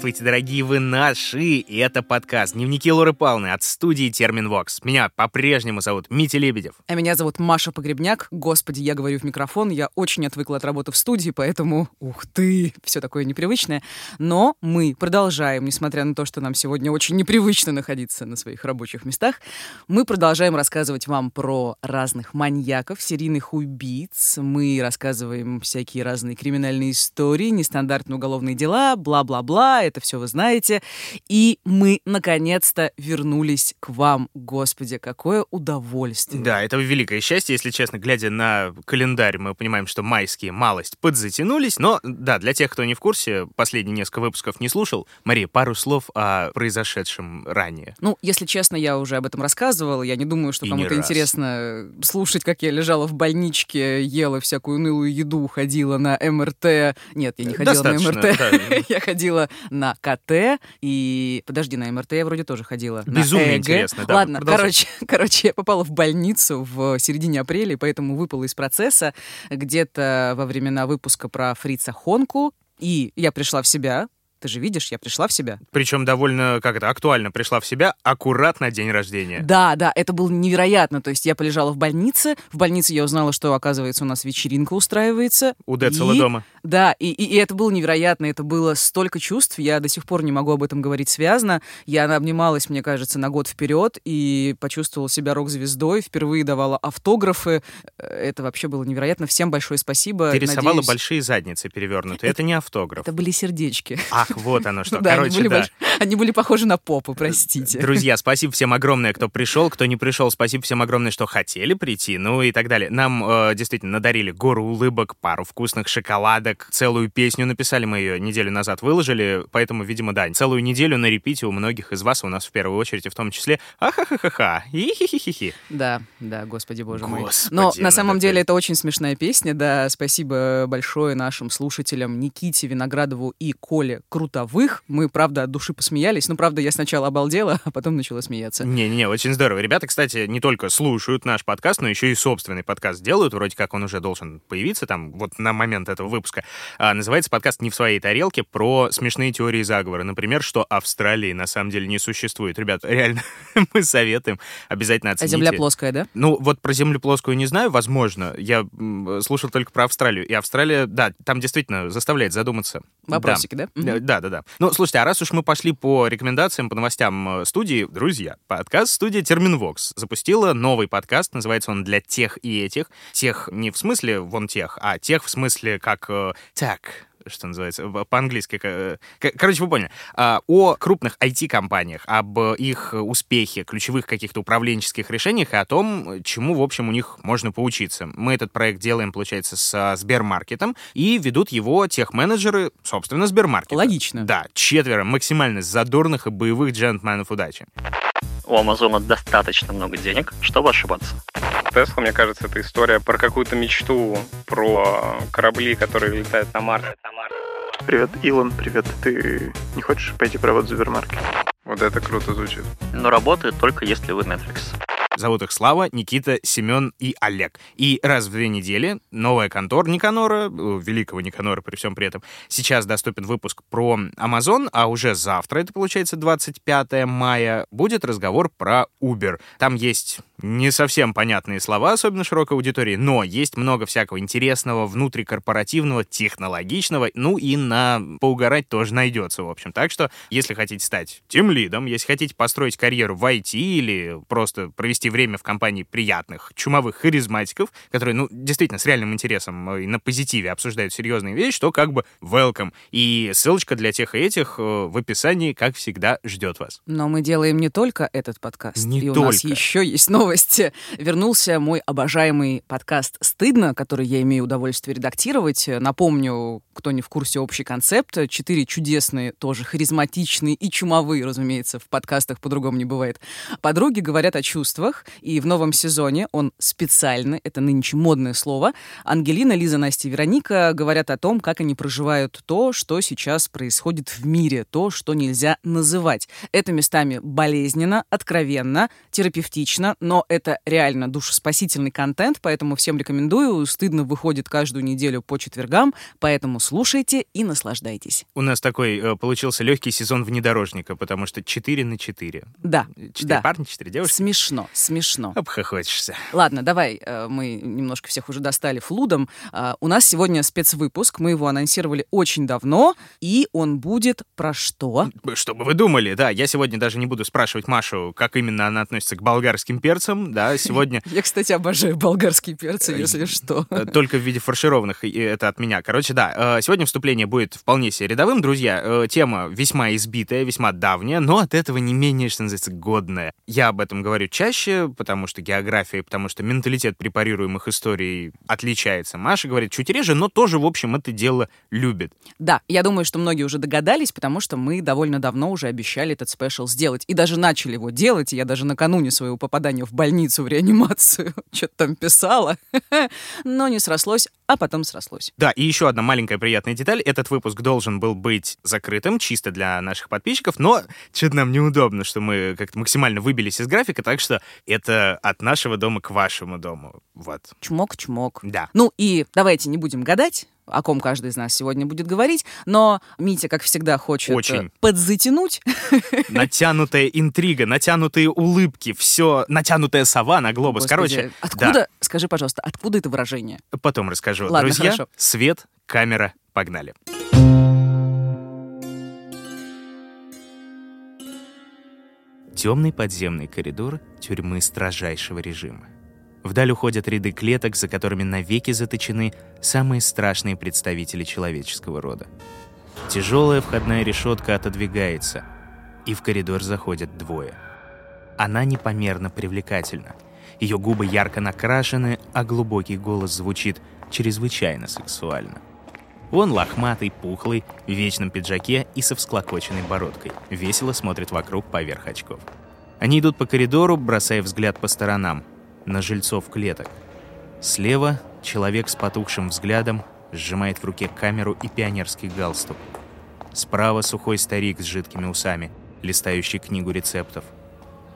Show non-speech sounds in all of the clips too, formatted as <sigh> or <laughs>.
Здравствуйте, дорогие вы наши! И это подкаст «Дневники Лоры Павловны» от студии Терминвокс. Меня по-прежнему зовут Митя Лебедев. А меня зовут Маша Погребняк. Господи, я говорю в микрофон. Я очень отвыкла от работы в студии, поэтому, ух ты, все такое непривычное. Но мы продолжаем, несмотря на то, что нам сегодня очень непривычно находиться на своих рабочих местах, мы продолжаем рассказывать вам про разных маньяков, серийных убийц. Мы рассказываем всякие разные криминальные истории, нестандартные уголовные дела, бла-бла-бла, это все вы знаете. И мы, наконец-то, вернулись к вам. Господи, какое удовольствие. Да, это великое счастье, если честно, глядя на календарь, мы понимаем, что майские малость подзатянулись, но да, для тех, кто не в курсе, последние несколько выпусков не слушал, Мария, пару слов о произошедшем ранее. Ну, если честно, я уже об этом рассказывала, я не думаю, что кому-то интересно слушать, как я лежала в больничке, ела всякую унылую еду, ходила на МРТ. Нет, я не ходила Достаточно, на МРТ. да. <laughs> Я ходила на КТ и... Подожди, на МРТ я вроде тоже ходила. Безумно на ЭГ. интересно, да, Ладно, продолжай. короче, <laughs> короче, я попала в больницу в середине апреля, и поэтому выпала из процесса где-то во времена выпуска про Фрица Хонку. И я пришла в себя. Ты же видишь, я пришла в себя. Причем довольно, как это, актуально пришла в себя аккуратно на день рождения. Да, да, это было невероятно. То есть я полежала в больнице. В больнице я узнала, что, оказывается, у нас вечеринка устраивается. У Децела И- дома. Да, и, и, и это было невероятно, это было столько чувств, я до сих пор не могу об этом говорить связно. Я обнималась, мне кажется, на год вперед и почувствовала себя рок-звездой, впервые давала автографы. Э, Это вообще было невероятно. Всем большое спасибо. Ты рисовала Надеюсь, большие задницы перевернутые. Это не автограф. Это были сердечки. Ах, вот оно что. <laughs> Да, они Короче, были, да. больш- они были похожи на попу, простите. Друзья, спасибо всем огромное, кто пришел, кто не пришел. Спасибо всем огромное, что хотели прийти, ну и так далее. Нам э, действительно надарили гору улыбок, пару вкусных шоколадок, целую песню написали, мы ее неделю назад выложили, поэтому, видимо, да, целую неделю на репите у многих из вас, у нас в первую очередь, в том числе ахахахаха, и хи-хи-хи-хи. Да, да, господи боже мой. Господи, Но надо на самом деле это очень смешная песня, да. Спасибо большое нашим слушателям Никите Виноградову и Коле Крутовых. Мы, правда, от души посмеялись. Ну, правда, я сначала обалдела, а потом начала смеяться. Не-не-не, очень здорово. Ребята, кстати, не только слушают наш подкаст, но еще и собственный подкаст делают. Вроде как он уже должен появиться там вот на момент этого выпуска. А, называется подкаст «Не в своей тарелке» про смешные теории заговора. Например, что Австралии на самом деле не существует. Ребят, реально, <laughs> мы советуем. Обязательно А оцените. земля плоская, да? Ну, вот про землю плоскую не знаю, возможно. Я слушал только про Австралию. И Австралия, да, там действительно заставляет задуматься. Вопросики, да? Да, да, да, да. Ну, слушайте, а раз уж мы пошли по рекомендациям, по новостям э, студии, друзья, подкаст студия Терминвокс запустила новый подкаст, называется он «Для тех и этих». Тех не в смысле вон тех, а тех в смысле как э, так, что называется, по-английски. э, Короче, вы поняли. А, О крупных IT-компаниях, об их успехе, ключевых каких-то управленческих решениях и о том, чему, в общем, у них можно поучиться. Мы этот проект делаем, получается, с Сбермаркетом, и ведут его тех-менеджеры, собственно, Сбермаркета. Логично. Да, четверо максимально задорных и боевых джентльменов удачи. У Амазона достаточно много денег, чтобы ошибаться. Тесла, мне кажется, это история про какую-то мечту, про корабли, которые летают на Марс. Привет, Илон, привет. Ты не хочешь пойти поработать в Сбермаркет? Вот это круто звучит. Но работает только если вы Netflix. Зовут их Слава, Никита, Семен и Олег. И раз в две недели новая контор Никанора, великого Никанора при всем при этом, сейчас доступен выпуск про Amazon, а уже завтра, это получается 25 мая, будет разговор про Uber. Там есть не совсем понятные слова, особенно широкой аудитории, но есть много всякого интересного, внутрикорпоративного, технологичного, ну и на поугарать тоже найдется, в общем. Так что, если хотите стать тем лидом, если хотите построить карьеру в IT или просто провести время в компании приятных, чумовых харизматиков, которые, ну, действительно, с реальным интересом э, и на позитиве обсуждают серьезные вещи, то как бы welcome. И ссылочка для тех и этих э, в описании, как всегда, ждет вас. Но мы делаем не только этот подкаст. Не и у нас только. еще есть новости. Вернулся мой обожаемый подкаст «Стыдно», который я имею удовольствие редактировать. Напомню, кто не в курсе общий концепт. Четыре чудесные, тоже харизматичные и чумовые, разумеется, в подкастах по-другому не бывает. Подруги говорят о чувствах, и в новом сезоне он специально, это нынче модное слово, Ангелина, Лиза, Настя и Вероника говорят о том, как они проживают то, что сейчас происходит в мире, то, что нельзя называть. Это местами болезненно, откровенно, терапевтично, но но это реально душеспасительный контент, поэтому всем рекомендую. Стыдно выходит каждую неделю по четвергам, поэтому слушайте и наслаждайтесь. У нас такой э, получился легкий сезон внедорожника, потому что 4 на 4. Да, 4 да. парня, 4 девушки. Смешно, смешно. Обхохочешься. Ладно, давай, э, мы немножко всех уже достали флудом. А, У нас сегодня спецвыпуск, мы его анонсировали очень давно, и он будет про что? Что бы вы думали, да, я сегодня даже не буду спрашивать Машу, как именно она относится к болгарским перцам, да, <laughs> сегодня Я, кстати, обожаю болгарские перцы, если что. э, только в виде фаршированных, и это от меня. Короче, да, э, сегодня вступление будет вполне себе рядовым, друзья. Э, Тема весьма избитая, весьма давняя, но от этого не менее, что называется, годная. Я об этом говорю чаще, потому что география, потому что менталитет препарируемых историй отличается. Маша говорит чуть реже, но тоже, в общем, это дело любит. Да, я думаю, что многие уже догадались, потому что мы довольно давно уже обещали этот спешл сделать. И даже начали его делать. И я даже накануне своего попадания в больницу, в реанимацию, <laughs> что-то там писала. <laughs> Но не срослось, а потом срослось. Да, и еще одна маленькая приятная деталь. Этот выпуск должен был быть закрытым, чисто для наших подписчиков, но что-то нам неудобно, что мы как-то максимально выбились из графика, так что это от нашего дома к вашему дому. Вот. Чмок-чмок. Да. Ну и давайте не будем гадать, о ком каждый из нас сегодня будет говорить, но Митя, как всегда, хочет э, Очень. подзатянуть. <laughs> Натянутая интрига, натянутые улыбки, все, натянутая сова на глобус. Господи, Короче, откуда, да, скажи, пожалуйста, откуда это выражение? потом расскажу. Ладно, Друзья, хорошо. свет, камера, погнали. Темный подземный коридор тюрьмы строжайшего режима. Вдаль уходят ряды клеток, за которыми навеки заточены самые страшные представители человеческого рода. Тяжелая входная решетка отодвигается, и в коридор заходят двое. Она непомерно привлекательна. Ее губы ярко накрашены, а глубокий голос звучит чрезвычайно сексуально. Он лохматый, пухлый, в вечном пиджаке и со всклокоченной бородкой. Весело смотрит вокруг поверх очков. Они идут по коридору, бросая взгляд по сторонам, на жильцов клеток. Слева человек с потухшим взглядом сжимает в руке камеру и пионерский галстук. Справа сухой старик с жидкими усами, листающий книгу рецептов.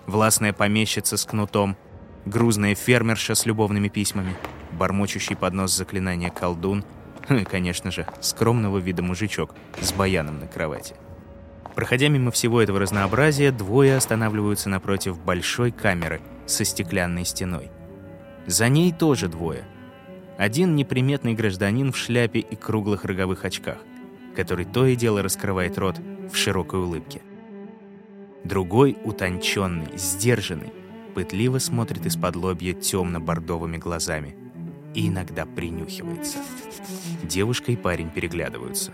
Властная помещица с кнутом, грузная фермерша с любовными письмами, бормочущий под нос заклинания колдун, <laughs> ну и, конечно же, скромного вида мужичок с баяном на кровати. Проходя мимо всего этого разнообразия, двое останавливаются напротив большой камеры со стеклянной стеной. За ней тоже двое. Один неприметный гражданин в шляпе и круглых роговых очках, который то и дело раскрывает рот в широкой улыбке. Другой утонченный, сдержанный, пытливо смотрит из-под лобья темно-бордовыми глазами и иногда принюхивается. Девушка и парень переглядываются.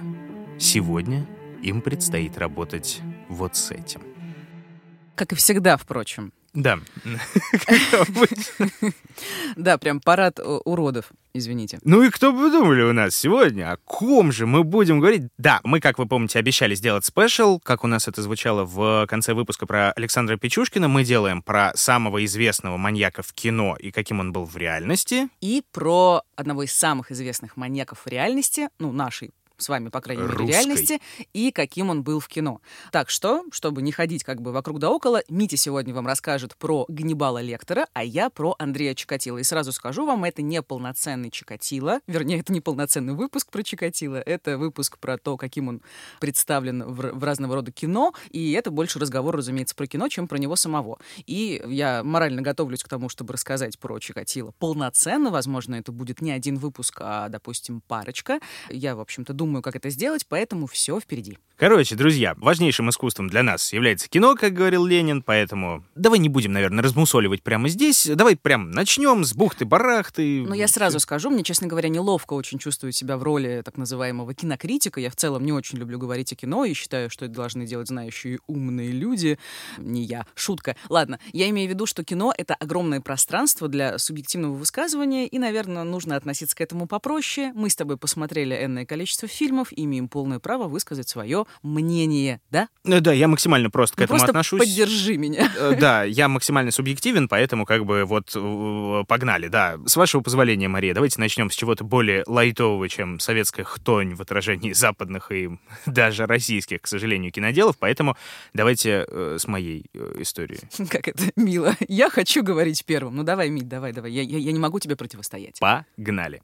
Сегодня им предстоит работать вот с этим. Как и всегда, впрочем. Да. <laughs> Да, прям парад э, уродов, извините. Ну и кто бы думали у нас сегодня? О ком же мы будем говорить? Да, мы, как вы помните, обещали сделать спешл, как у нас это звучало в конце выпуска про Александра Печушкина. Мы делаем про самого известного маньяка в кино и каким он был в реальности. И про одного из самых известных маньяков в реальности, ну, нашей с вами, по крайней мере, Русской. реальности, и каким он был в кино. Так что, чтобы не ходить как бы вокруг да около, Митя сегодня вам расскажет про Ганнибала Лектора, а я про Андрея Чикатило. И сразу скажу вам, это не полноценный Чикатило, вернее, это не полноценный выпуск про Чикатило, это выпуск про то, каким он представлен в, в разного рода кино, и это больше разговор, разумеется, про кино, чем про него самого. И я морально готовлюсь к тому, чтобы рассказать про Чикатило полноценно. Возможно, это будет не один выпуск, а, допустим, парочка. Я, в общем-то, думаю, как это сделать, поэтому все впереди. Короче, друзья, важнейшим искусством для нас является кино, как говорил Ленин, поэтому давай не будем, наверное, размусоливать прямо здесь. Давай прям начнем с бухты-барахты. Но я сразу скажу, мне, честно говоря, неловко очень чувствую себя в роли так называемого кинокритика. Я в целом не очень люблю говорить о кино и считаю, что это должны делать знающие умные люди. Не я. Шутка. Ладно, я имею в виду, что кино — это огромное пространство для субъективного высказывания, и, наверное, нужно относиться к этому попроще. Мы с тобой посмотрели энное количество фильмов имеем полное право высказать свое мнение, да? Ну да, я максимально просто к Ну, этому просто отношусь. поддержи меня. Э, Да, я максимально субъективен, поэтому как бы вот э, погнали, да. С вашего позволения, Мария, давайте начнем с чего-то более лайтового, чем советская хтонь в отражении западных и <laughs> даже российских, к сожалению, киноделов, поэтому давайте э, с моей э, истории. <laughs> Как это мило. Я хочу говорить первым. Ну давай, Мить, давай, давай. Я, я, я не могу тебе противостоять. Погнали.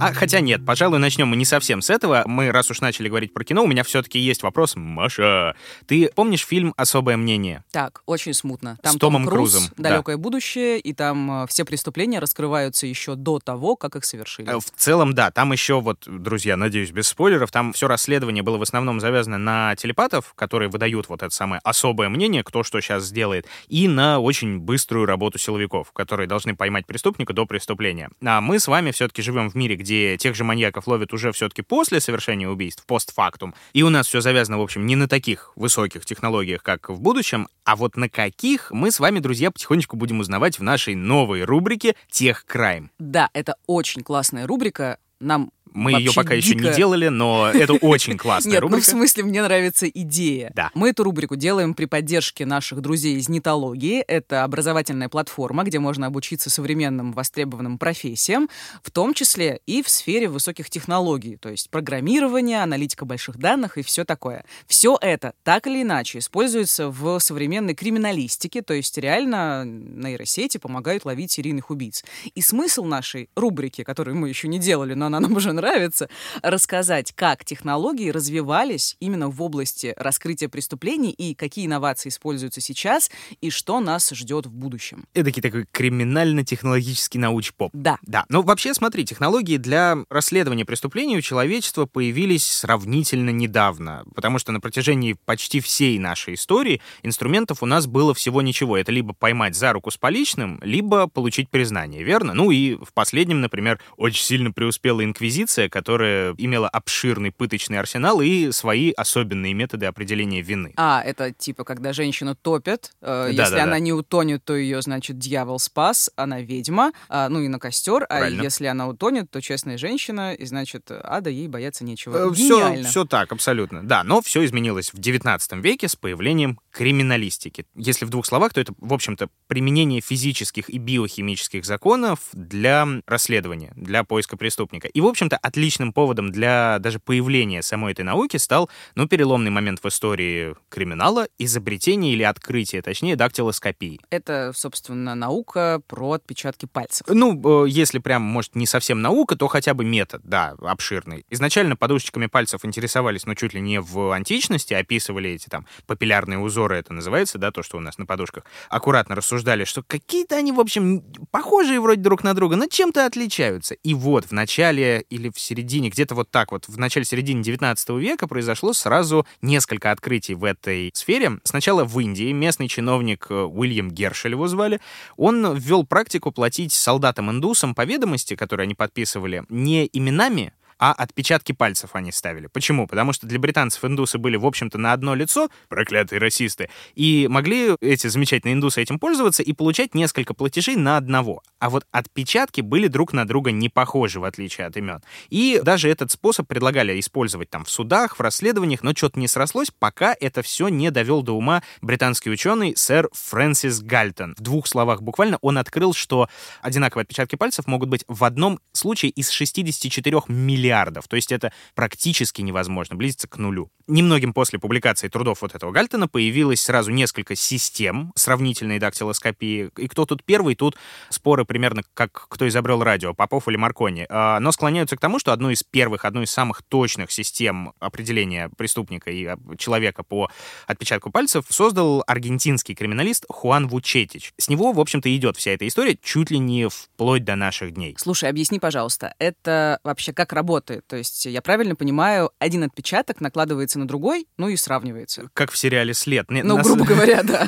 А, хотя нет, пожалуй, начнем мы не совсем с этого. Мы, раз уж начали говорить про кино, у меня все-таки есть вопрос. Маша, ты помнишь фильм «Особое мнение»? Так, очень смутно. Там С Томом Том Круз, Крузом, да. далекое будущее, и там э, все преступления раскрываются еще до того, как их совершили. Э, В целом, да, там еще вот, друзья, надеюсь, без спойлеров, там все расследование было в основном завязано на телепатов, которые выдают вот это самое особое мнение, кто что сейчас сделает, и на очень быструю работу силовиков, которые должны поймать преступника до преступления. А мы с вами все-таки живем в мире, где тех же маньяков ловят уже все-таки после совершения убийств, постфактум, и у нас все завязано, в общем, не на таких высоких технологиях, как в будущем, а вот на каких мы с вами, друзья, потихонечку будем узнавать в нашей новой рубрике «Тех Крайм». Да, это очень классная рубрика. Нам Мы ее пока еще не дико. делали, но это очень классная Нет, ну в рубрика. смысле, мне нравится идея. Да. Мы эту рубрику делаем при поддержке наших друзей из Нетологии. Это образовательная платформа, где можно обучиться современным востребованным профессиям, в том числе и в сфере высоких технологий, то есть программирование, аналитика больших данных и все такое. Все это так или иначе используется в современной криминалистике, то есть реально нейросети помогают ловить серийных убийц. И смысл нашей рубрики, которую мы еще не делали, но она нам уже нравится, рассказать, как технологии развивались именно в области раскрытия преступлений и какие инновации используются сейчас и что нас ждет в будущем. Эдакий такой криминально-технологический науч-поп. Да. Да, ну вообще, смотри, технологии для расследования преступлений у человечества появились сравнительно недавно, потому что на протяжении почти всей нашей истории инструментов у нас было всего ничего. Это либо поймать за руку с поличным, либо получить признание, верно? Ну и в последнем, например, очень сильно преуспела инквизиция, которая имела обширный пыточный арсенал и свои особенные методы определения вины. А, это типа, когда женщину топят, э, если Да-да-да. она не утонет, то ее, значит, дьявол спас, она ведьма, а, ну и на костер, а Правильно. если она утонет, то честная женщина, и, значит, ада ей бояться нечего. Все, Гениально. все так, абсолютно. Да, но все изменилось в 19 веке с появлением криминалистики. Если в двух словах, то это, в общем-то, применение физических и биохимических законов для расследования, для поиска преступника. И, в общем-то, отличным поводом для даже появления самой этой науки стал, ну, переломный момент в истории криминала, изобретение или открытие, точнее, дактилоскопии. Это, собственно, наука про отпечатки пальцев. Ну, э, если прям, может, не совсем наука, то хотя бы метод, да, обширный. Изначально подушечками пальцев интересовались, ну, чуть ли не в античности, описывали эти там папиллярные узоры, это называется, да, то, что у нас на подушках. Аккуратно рассуждали, что какие-то они, в общем, похожие вроде друг на друга, но чем-то отличаются. И вот в начале или в середине, где-то вот так вот, в начале-середине 19 века произошло сразу несколько открытий в этой сфере. Сначала в Индии местный чиновник э, Уильям Гершель его звали, он ввел практику платить солдатам-индусам по ведомости, которые они подписывали, не именами, а отпечатки пальцев они ставили. Почему? Потому что для британцев индусы были, в общем-то, на одно лицо, проклятые расисты, и могли эти замечательные индусы этим пользоваться и получать несколько платежей на одного. А вот отпечатки были друг на друга не похожи, в отличие от имен. И даже этот способ предлагали использовать там в судах, в расследованиях, но что-то не срослось, пока это все не довел до ума британский ученый сэр Фрэнсис Гальтон. В двух словах буквально он открыл, что одинаковые отпечатки пальцев могут быть в одном случае из 64 миллиардов. То есть это практически невозможно, близится к нулю. Немногим после публикации трудов вот этого Гальтона появилось сразу несколько систем сравнительной дактилоскопии. И кто тут первый, тут споры примерно как кто изобрел радио, Попов или Маркони. А, Но склоняются к тому, что одной из первых, одной из самых точных систем определения преступника и а, человека по отпечатку пальцев создал аргентинский криминалист Хуан Вучетич. С него, в общем-то, идет вся эта история чуть ли не вплоть до наших дней. Слушай, объясни, пожалуйста, это вообще как работает? То есть я правильно понимаю, один отпечаток накладывается на другой, ну и сравнивается. Как в сериале «След». Не, Ну, на грубо <laughs> говоря, да.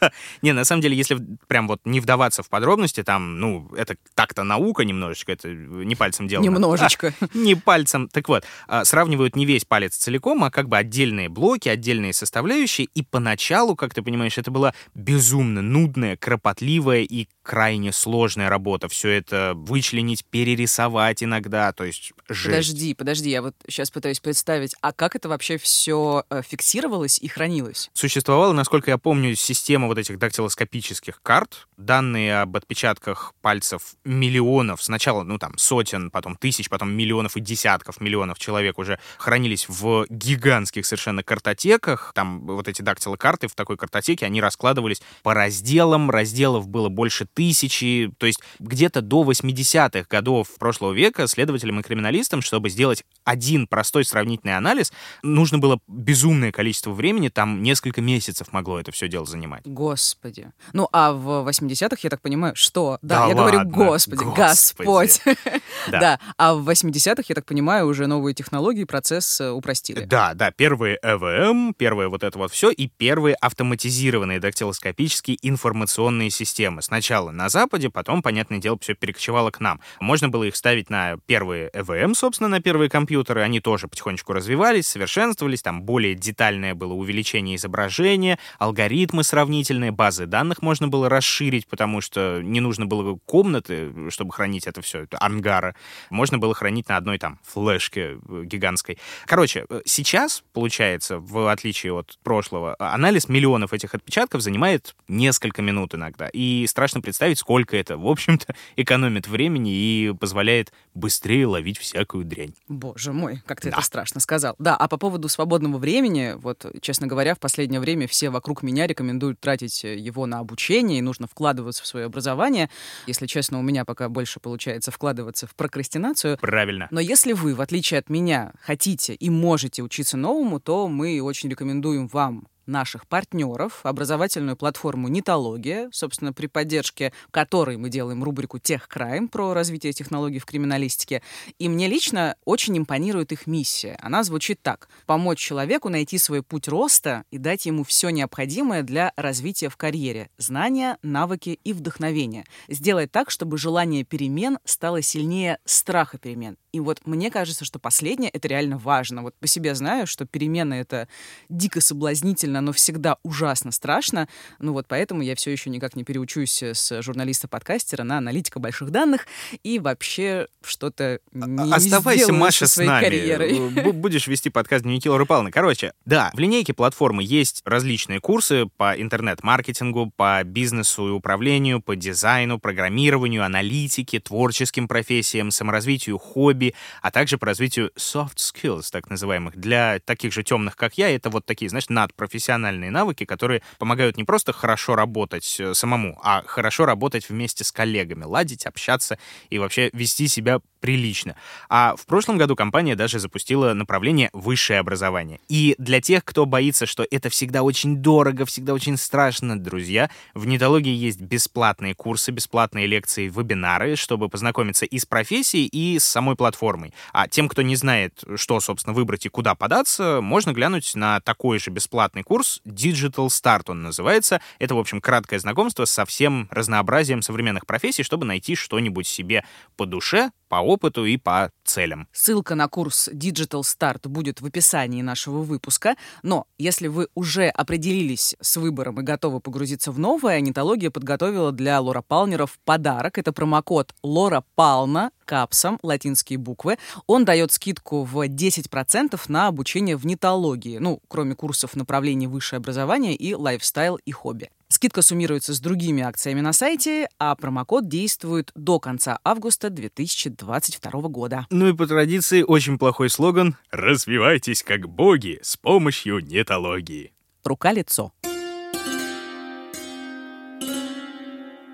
Да. Не, на самом деле, если прям вот не вдаваться в подробности, там, ну, это так-то наука немножечко, это не пальцем делано. Немножечко. <laughs> не пальцем. Так вот, а, сравнивают не весь палец целиком, а как бы отдельные блоки, отдельные составляющие. И поначалу, как ты понимаешь, это была безумно нудная, кропотливая и крайне сложная работа. Все это вычленить, перерисовать иногда, то есть жесть. Подожди, подожди, я вот сейчас пытаюсь представить, а как это вообще все фиксировалось и хранилось? Существовала, насколько я помню, система вот этих дактилоскопических карт, данные об отпечатках пальцев миллионов, сначала, ну там, сотен, потом тысяч, потом миллионов и десятков миллионов человек уже хранились в гигантских совершенно картотеках. Там вот эти дактилокарты в такой картотеке, они раскладывались по разделам, разделов было больше тысячи, то есть где-то до 80-х годов прошлого века следователям и криминалистам, чтобы сделать один простой сравнительный анализ, нужно было безумное количество времени, там несколько месяцев могло это все дело занимать. Господи. Ну, а в 80-х, я так понимаю, что? Да, Да я говорю, ладно, господи, господи. Господь. <laughs> Да. Да. А в 80-х, я так понимаю, уже новые технологии процесс э, упростили. Да, да, первые ЭВМ, первое вот это вот все, и первые автоматизированные дактилоскопические информационные системы. Сначала на Западе, потом, понятное дело, все перекочевало к нам. Можно было их ставить на первые ЭВМ, собственно, на первые компьютеры. Они тоже потихонечку развивались, совершенствовались. Там более детальное было увеличение изображения, алгоритмы сравнительные, базы данных можно было расширить, потому что не нужно было комнаты, чтобы хранить это все, это ангара. Можно было хранить на одной там флешке э, гигантской. Короче, э, сейчас, получается, в отличие от прошлого, а, анализ миллионов этих отпечатков занимает несколько минут иногда. И страшно представить, сколько это, в общем-то, экономит времени и позволяет быстрее ловить всякую дрянь. Боже мой, как ты Да. это страшно сказал. Да, а по поводу свободного времени, вот, честно говоря, в последнее время все вокруг меня рекомендуют тратить э, его на обучение, и нужно вкладываться в свое образование. Если честно, у меня пока больше получается вкладываться в прокрастинацию. Правильно. Но если вы, в отличие от меня, хотите и можете учиться новому, то мы очень рекомендуем вам наших партнеров, образовательную платформу «Нитология», собственно, при поддержке которой мы делаем рубрику «Техкрайм» про развитие технологий в криминалистике. И мне лично очень импонирует их миссия. Она звучит так. Помочь человеку найти свой путь роста и дать ему все необходимое для развития в карьере. Знания, навыки и вдохновение. Сделать так, чтобы желание перемен стало сильнее страха перемен. И вот мне кажется, что последнее — это реально важно. Вот по себе знаю, что перемены — это дико соблазнительно, но всегда ужасно страшно. Ну вот поэтому я все еще никак не переучусь с журналиста-подкастера на аналитика больших данных и вообще что-то не Оставайся, Маша, со с своей нами. карьерой. Бу- Будешь вести подкаст Дневники Лоры Павловны. Короче, да, в линейке платформы есть различные курсы по интернет-маркетингу, по бизнесу и управлению, по дизайну, программированию, аналитике, творческим профессиям, саморазвитию, хобби, а также по развитию soft skills, так называемых. Для таких же темных, как я, это вот такие, знаешь, надпрофессиональные навыки, которые помогают не просто хорошо работать э, самому, а хорошо работать вместе с коллегами, ладить, общаться и вообще вести себя прилично. А в прошлом году компания даже запустила направление высшее образование. И для тех, кто боится, что это всегда очень дорого, всегда очень страшно, друзья, в нетологии есть бесплатные курсы, бесплатные лекции, вебинары, чтобы познакомиться и с профессией, и с самой платформой. А тем, кто не знает, что, собственно, выбрать и куда податься, можно глянуть на такой же бесплатный курс Digital Start он называется. Это, в общем, краткое знакомство со всем разнообразием современных профессий, чтобы найти что-нибудь себе по душе, по опыту и по целям. Ссылка на курс Digital Start будет в описании нашего выпуска. Но если вы уже определились с выбором и готовы погрузиться в новое, Нитология подготовила для Лора Палнеров подарок. Это промокод Лора Пална капсом, латинские буквы. Он дает скидку в 10% на обучение в нитологии. Ну, кроме курсов направлений высшее образование и лайфстайл и хобби. Скидка суммируется с другими акциями на сайте, а промокод действует до конца августа 2022 года. Ну и по традиции очень плохой слоган «Развивайтесь как боги с помощью нетологии». Рука-лицо.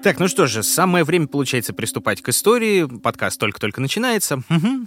Так, ну что же, самое время, получается, приступать к истории. Подкаст только-только начинается.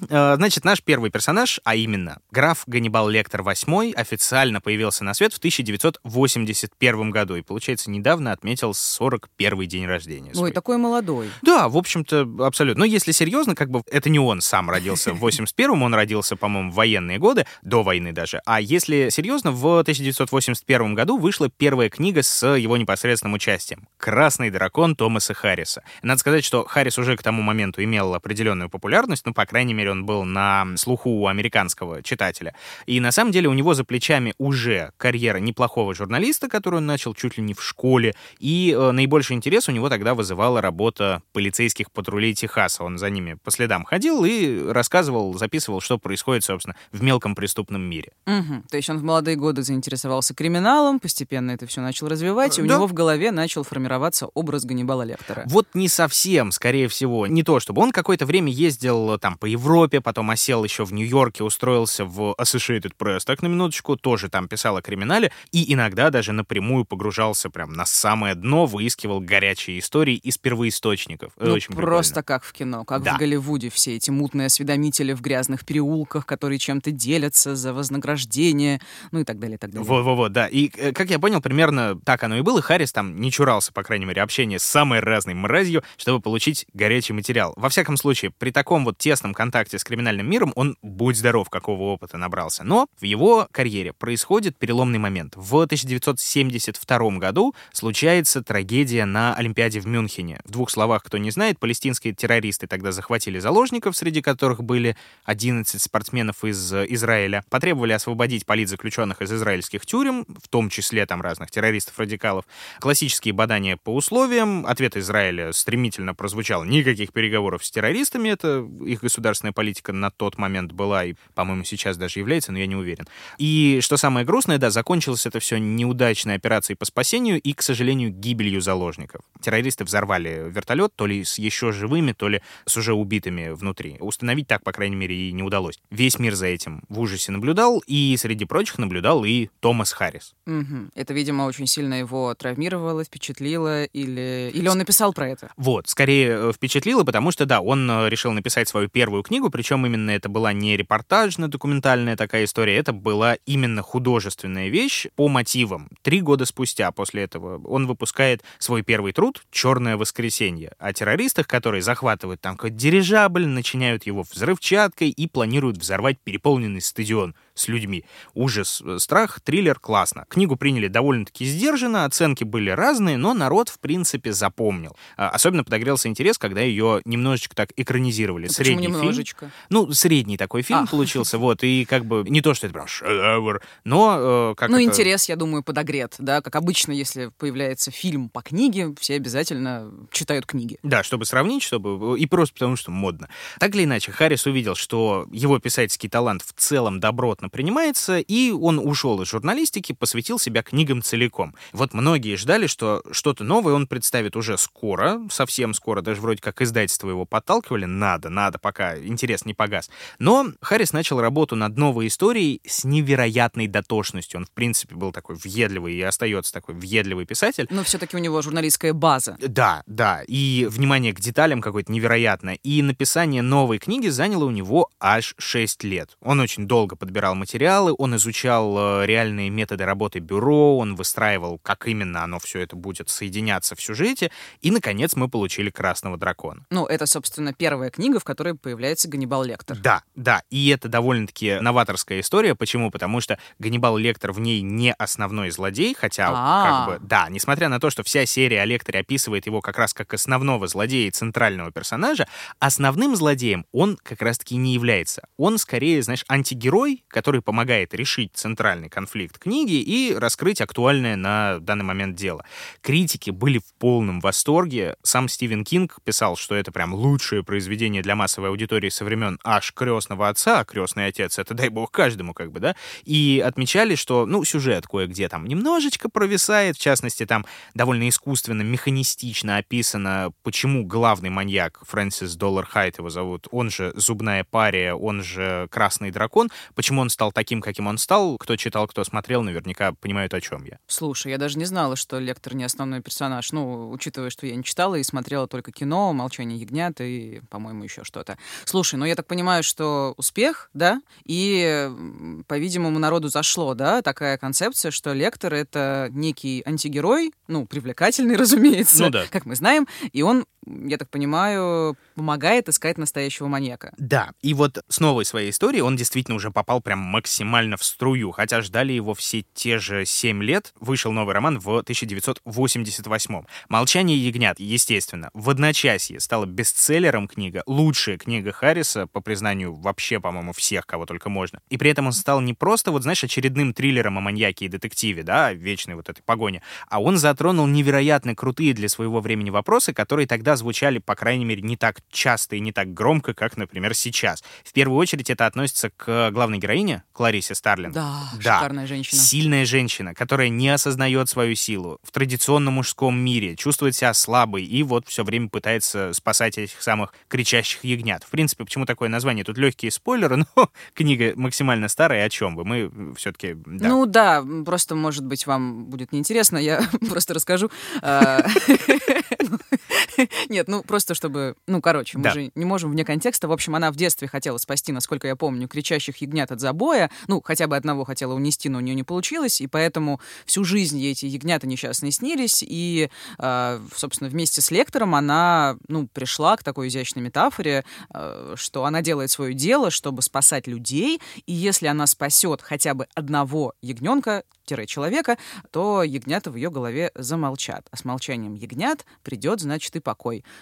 Э, Значит, наш первый персонаж, а именно граф Ганнибал Лектор VIII, официально появился на свет в 1981 году. И, получается, недавно отметил 41 день рождения. Ой, свой. такой молодой. Да, в общем-то, абсолютно. Но если серьезно, как бы это не он сам родился в 81-м, он родился, по-моему, в военные годы, до войны даже. А если серьезно, в 1981 году вышла первая книга с его непосредственным участием. «Красный дракон. Томаса Харриса. Надо сказать, что Харрис уже к тому моменту имел определенную популярность, ну, по крайней мере, он был на слуху у американского читателя. И на самом деле у него за плечами уже карьера неплохого журналиста, которую он начал чуть ли не в школе, и э, наибольший интерес у него тогда вызывала работа полицейских патрулей Техаса. Он за ними по следам ходил и рассказывал, записывал, что происходит, собственно, в мелком преступном мире. Угу. То есть он в молодые годы заинтересовался криминалом, постепенно это все начал развивать, и у Да. него в голове начал формироваться образ Ганнибала Лектора. Вот не совсем, скорее всего. Не то, чтобы он какое-то время ездил э, там по Европе, потом осел еще в Нью-Йорке, устроился в Associated Press, так на минуточку, тоже там писал о криминале, и иногда даже напрямую погружался прям на самое дно, выискивал горячие истории из первоисточников. Это Ну, очень просто прикольно. как в кино, как Да. в Голливуде все эти мутные осведомители в грязных переулках, которые чем-то делятся за вознаграждение, ну и так далее, и так далее. Вот-вот-вот, да. И, э, как я понял, примерно так оно и было. Харрис там не чурался, по крайней мере, общения с самой разной мразью, чтобы получить горячий материал. Во всяком случае, при таком вот тесном контакте с криминальным миром он, будь здоров, какого опыта набрался. Но в его карьере происходит переломный момент. В 1972 году случается трагедия на Олимпиаде в Мюнхене. В двух словах, кто не знает, палестинские террористы тогда захватили заложников, среди которых были 11 спортсменов из Израиля. Потребовали освободить политзаключенных из израильских тюрем, в том числе там разных террористов-радикалов. Классические бадания по условиям. Ответ Израиля стремительно прозвучал. Никаких переговоров с террористами. Это их государственная политика на тот момент была и, по-моему, сейчас даже является, но я не уверен. И что самое грустное, да, закончилось это все неудачной операцией по спасению и, к сожалению, гибелью заложников. Террористы взорвали вертолет, то ли с еще живыми, то ли с уже убитыми внутри. Установить так, по крайней мере, и не удалось. Весь мир за этим в ужасе наблюдал, и среди прочих наблюдал и Томас Харрис. Мгм. Это, видимо, очень сильно его травмировало, впечатлило, или, или он написал про это? Вот, скорее э, впечатлило, потому что, да, он э, решил написать свою первую книгу, причем именно это была не репортажно-документальная такая история, это была именно художественная вещь по мотивам. Три года спустя после этого он выпускает свой первый труд «Черное воскресенье» о террористах, которые захватывают там какой-то дирижабль, начиняют его взрывчаткой и планируют взорвать переполненный стадион с людьми. Ужас, э, страх, триллер, классно. Книгу приняли довольно-таки сдержанно, оценки были разные, но народ, в принципе, запомнил. А, Особенно подогрелся интерес, когда ее немножечко так экранизировали. Почему Средний фильм. немножечко? Ну, средний такой фильм А. получился, вот, и как бы не то, что это прям шедевр, но э, как ну, это- интерес, я думаю, подогрет, да, как обычно, если появляется фильм по книге, все обязательно читают книги. Да, чтобы сравнить, чтобы... И просто потому, что модно. Так или иначе, Харрис увидел, что его писательский талант в целом добротно принимается, и он ушел из журналистики, посвятил себя книгам целиком. Вот многие ждали, что что-то новое он представит уже скоро, совсем скоро, даже вроде как издательство его подталкивали, надо, надо, пока интерес не погас. Но Харрис начал работу над новой историей с невероятной дотошностью. Он, в принципе, был такой въедливый и остается такой въедливый писатель. Но все-таки у него журналистская база. Да, да. И внимание к деталям какое-то невероятное. И написание новой книги заняло у него аж 6 лет. Он очень долго подбирал материалы, он изучал э, реальные методы работы бюро, он выстраивал, как именно оно все это будет соединяться в сюжете. И, наконец, мы получили «Красного дракона». Ну, это, собственно, первая книга, в которой появляется Ганнибал Лектор. Да, да. И это довольно-таки новаторская история. Почему? Потому что Ганнибал Лектор в ней не основной злодей, хотя А. как бы, да, несмотря на то, что вся серия о Лекторе описывает его как раз как основного злодея и центрального персонажа, основным злодеем он как раз-таки не является. Он скорее, знаешь, антигерой, который помогает решить центральный конфликт книги и раскрыть актуальное на данный момент дело. Критики были в полном восторге. Сам Стивен Кинг писал, что это прям лучшее произведение для массовой аудитории со времен аж крестного отца, а крестный отец это дай бог каждому, как бы, да. И отмечали, что, ну, сюжет кое-где там немножечко провисает, в частности, там довольно искусственно, механистично описано, почему главный маньяк Фрэнсис Доллар Хайт его зовут, он же зубная пария, он же красный дракон, почему он стал таким, каким он стал, кто читал, кто смотрел, наверняка понимают, о чем я. Слушай, я даже не знала, что Лектор не основной персонаж. Ну, учитывая, что я не читала и смотрела только кино, «Молчание ягнят» и, по-моему, еще что-то. Слушай, ну я так понимаю, что успех, да? И, по-видимому, народу зашло, да, такая концепция, что Лектор — это некий антигерой, ну, привлекательный, <laughs> разумеется, Ну да. как мы знаем, и он я так понимаю, помогает искать настоящего маньяка. Да, и вот с новой своей историей он действительно уже попал прям максимально в струю, хотя ждали его все те же семь лет. Вышел новый роман в 1988 «Молчание ягнят», естественно, в одночасье стала бестселлером книга, лучшая книга Харриса, по признанию вообще, по-моему, всех, кого только можно. И при этом он стал не просто, вот знаешь, очередным триллером о маньяке и детективе, да, вечной вот этой погоне, а он затронул невероятно крутые для своего времени вопросы, которые тогда звучали, по крайней мере, не так часто и не так громко, как, например, сейчас. В первую очередь это относится к главной героине, Кларисе Старлинг. Да, да, шикарная женщина. Сильная женщина, которая не осознает свою силу в традиционном мужском мире, чувствует себя слабой и вот все время пытается спасать этих самых кричащих ягнят. В принципе, почему такое название? Тут легкие спойлеры, <laughs> но книга максимально старая, о чем вы? Мы все-таки... Да. Ну да, просто, может быть, вам будет неинтересно, я <laughs> просто расскажу. <laughs> А, <laughs> Нет, ну просто чтобы... Ну, короче, мы да. же не можем вне контекста. В общем, она в детстве хотела спасти, насколько я помню, кричащих ягнят от забоя. Ну, хотя бы одного хотела унести, но у нее не получилось. И поэтому всю жизнь ей эти ягнята несчастные снились. И, э, собственно, вместе с лектором она, ну, пришла к такой изящной метафоре, э, что она делает свое дело, чтобы спасать людей. И если она спасет хотя бы одного ягненка, человека, то ягнята в ее голове замолчат. А с молчанием ягнят придет, значит, и покой.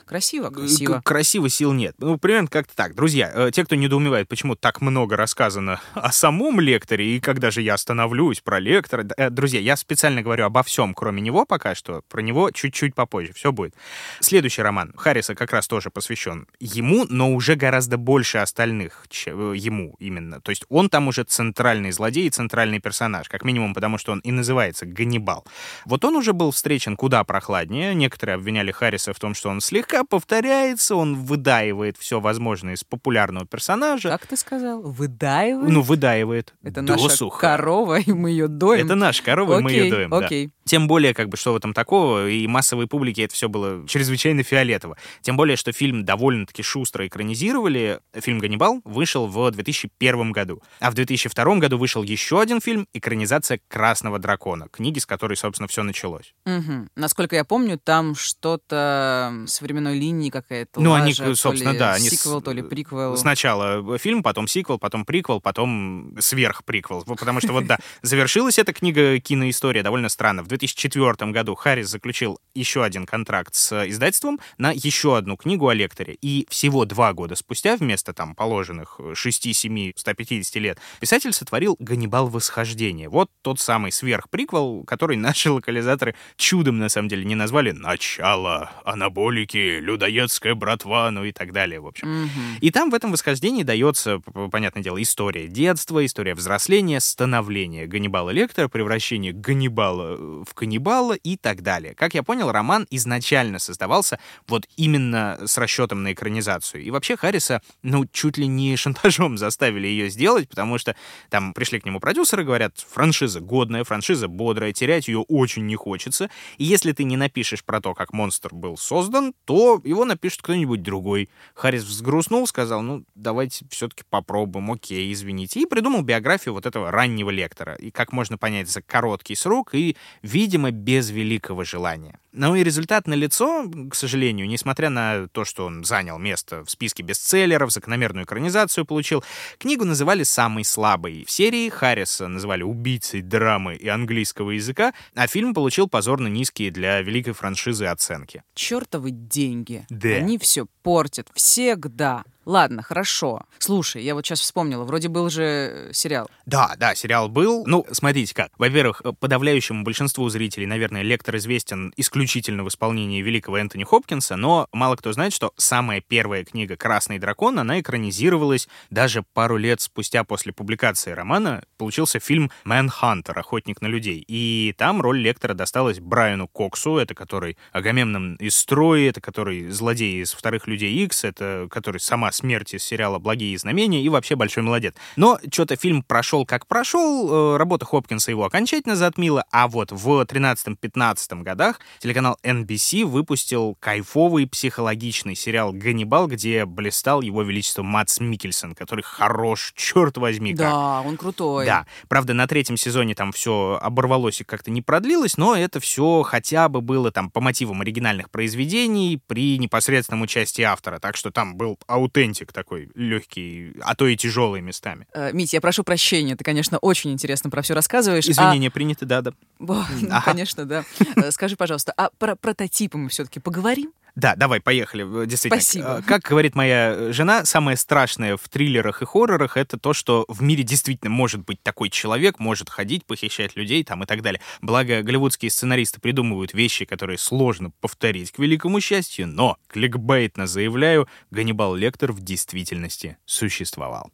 Красиво, красиво. Красиво сил нет. Ну, примерно как-то так. Друзья, э, те, кто недоумевает, почему так много рассказано о самом лекторе, и когда же я остановлюсь про лектора, э, друзья, я специально говорю обо всем, кроме него пока что, про него чуть-чуть попозже, все будет. Следующий роман Харриса как раз тоже посвящен ему, но уже гораздо больше остальных, чем э, ему именно. То есть он там уже центральный злодей и центральный персонаж, как минимум потому, что он и называется Ганнибал. Вот он уже был встречен куда прохладнее. Некоторые обвиняли Харриса в том, что он слегка повторяется, он выдаивает все возможное из популярного персонажа. Как ты сказал? Выдаивает? Ну, выдаивает. Это наша корова, и мы ее доим. Это наша корова, окей, и мы ее доим, окей. да. Тем более, как бы, что в этом такого, и массовой публике это все было чрезвычайно фиолетово. Тем более, что фильм довольно-таки шустро экранизировали. Фильм «Ганнибал» вышел в 2001 году. А в 2002 году вышел еще один фильм, экранизация «Красного дракона», книги, с которой, собственно, все началось. Угу. Насколько я помню, там что-то с временной линии какая-то Ну, лажа, они, собственно, то ли да. Они сиквел, то ли приквел. Сначала фильм, потом сиквел, потом приквел, потом сверхприквел. Потому что вот, да, завершилась эта книга киноистория довольно странно. В 2004 году Харрис заключил еще один контракт с издательством на еще одну книгу о лекторе. И всего два года спустя, вместо там положенных 6, 7, 150 лет, писатель сотворил «Ганнибал. Восхождение». Вот тот самый сверхприквел, который наши локализаторы чудом, на самом деле, не назвали «Начало», «Анаболики», «Людоедская братва», ну и так далее, в общем. Mm-hmm. И там в этом восхождении дается, понятное дело, история детства, история взросления, становления Ганнибала Лектора, превращение Ганнибала э, в каннибала и так далее. Как я понял, роман изначально создавался вот именно с расчетом на экранизацию. И вообще Харриса, ну, чуть ли не <laughs> шантажом заставили ее сделать, потому что там пришли к нему продюсеры, говорят, франшиза годная, франшиза бодрая, терять ее очень не хочется. И если ты не напишешь про то, как монстр был создан, то его напишет кто-нибудь другой. Харрис взгрустнул, сказал, ну, давайте все-таки попробуем, окей, извините. И придумал биографию вот этого раннего лектора. И как можно понять, за короткий срок и, видимо, без великого желания. Ну и результат налицо, к сожалению, несмотря на то, что он занял место в списке бестселлеров, закономерную экранизацию получил, книгу называли самой слабой. В серии Харриса называли убийцей драмы и английского языка, а фильм получил позорно низкие для великой франшизы оценки. Чертовы деньги. Да. Они все портят. Всегда. Ладно, хорошо. Слушай, я вот сейчас вспомнила, вроде был же сериал. Да, да, сериал был. Ну, смотрите как. Во-первых, подавляющему большинству зрителей, наверное, лектор известен исключительно в исполнении великого Энтони Хопкинса, но мало кто знает, что самая первая книга «Красный дракон», она экранизировалась даже пару лет спустя после публикации романа. Получился фильм «Мэнхантер. Охотник на людей». И там роль лектора досталась Брайану Коксу, это который Агамемнон из строя, это который злодей из «Вторых людей Икс», это который сама смерти из сериала «Благие знамения» и вообще большой молодец. Но что-то фильм прошел как прошел, э, работа Хопкинса его окончательно затмила, а вот в 13-15 годах телеканал NBC выпустил кайфовый психологичный сериал «Ганнибал», где блистал его величество Матс Микельсон, который хорош, черт возьми, как. Да, он крутой. Да, правда, на третьем сезоне там все оборвалось и как-то не продлилось, но это все хотя бы было там по мотивам оригинальных произведений при непосредственном участии автора, так что там был аутентик такой легкий, а то и тяжелый местами. Э, Мить, я прошу прощения, ты, конечно, очень интересно про все рассказываешь. а- Извинения приняты, да, да. О, ну, Ага. конечно, да. Э, Скажи, пожалуйста, а про прототипы мы все-таки поговорим? Да, давай, поехали. Э, Действительно. Спасибо. Э, Как говорит моя жена, самое страшное в триллерах и хоррорах это то, что в мире действительно может быть такой человек, может ходить, похищать людей там и так далее. Благо, голливудские сценаристы придумывают вещи, которые сложно повторить к великому счастью, но, кликбейтно заявляю, Ганнибал Лектор в действительности существовал.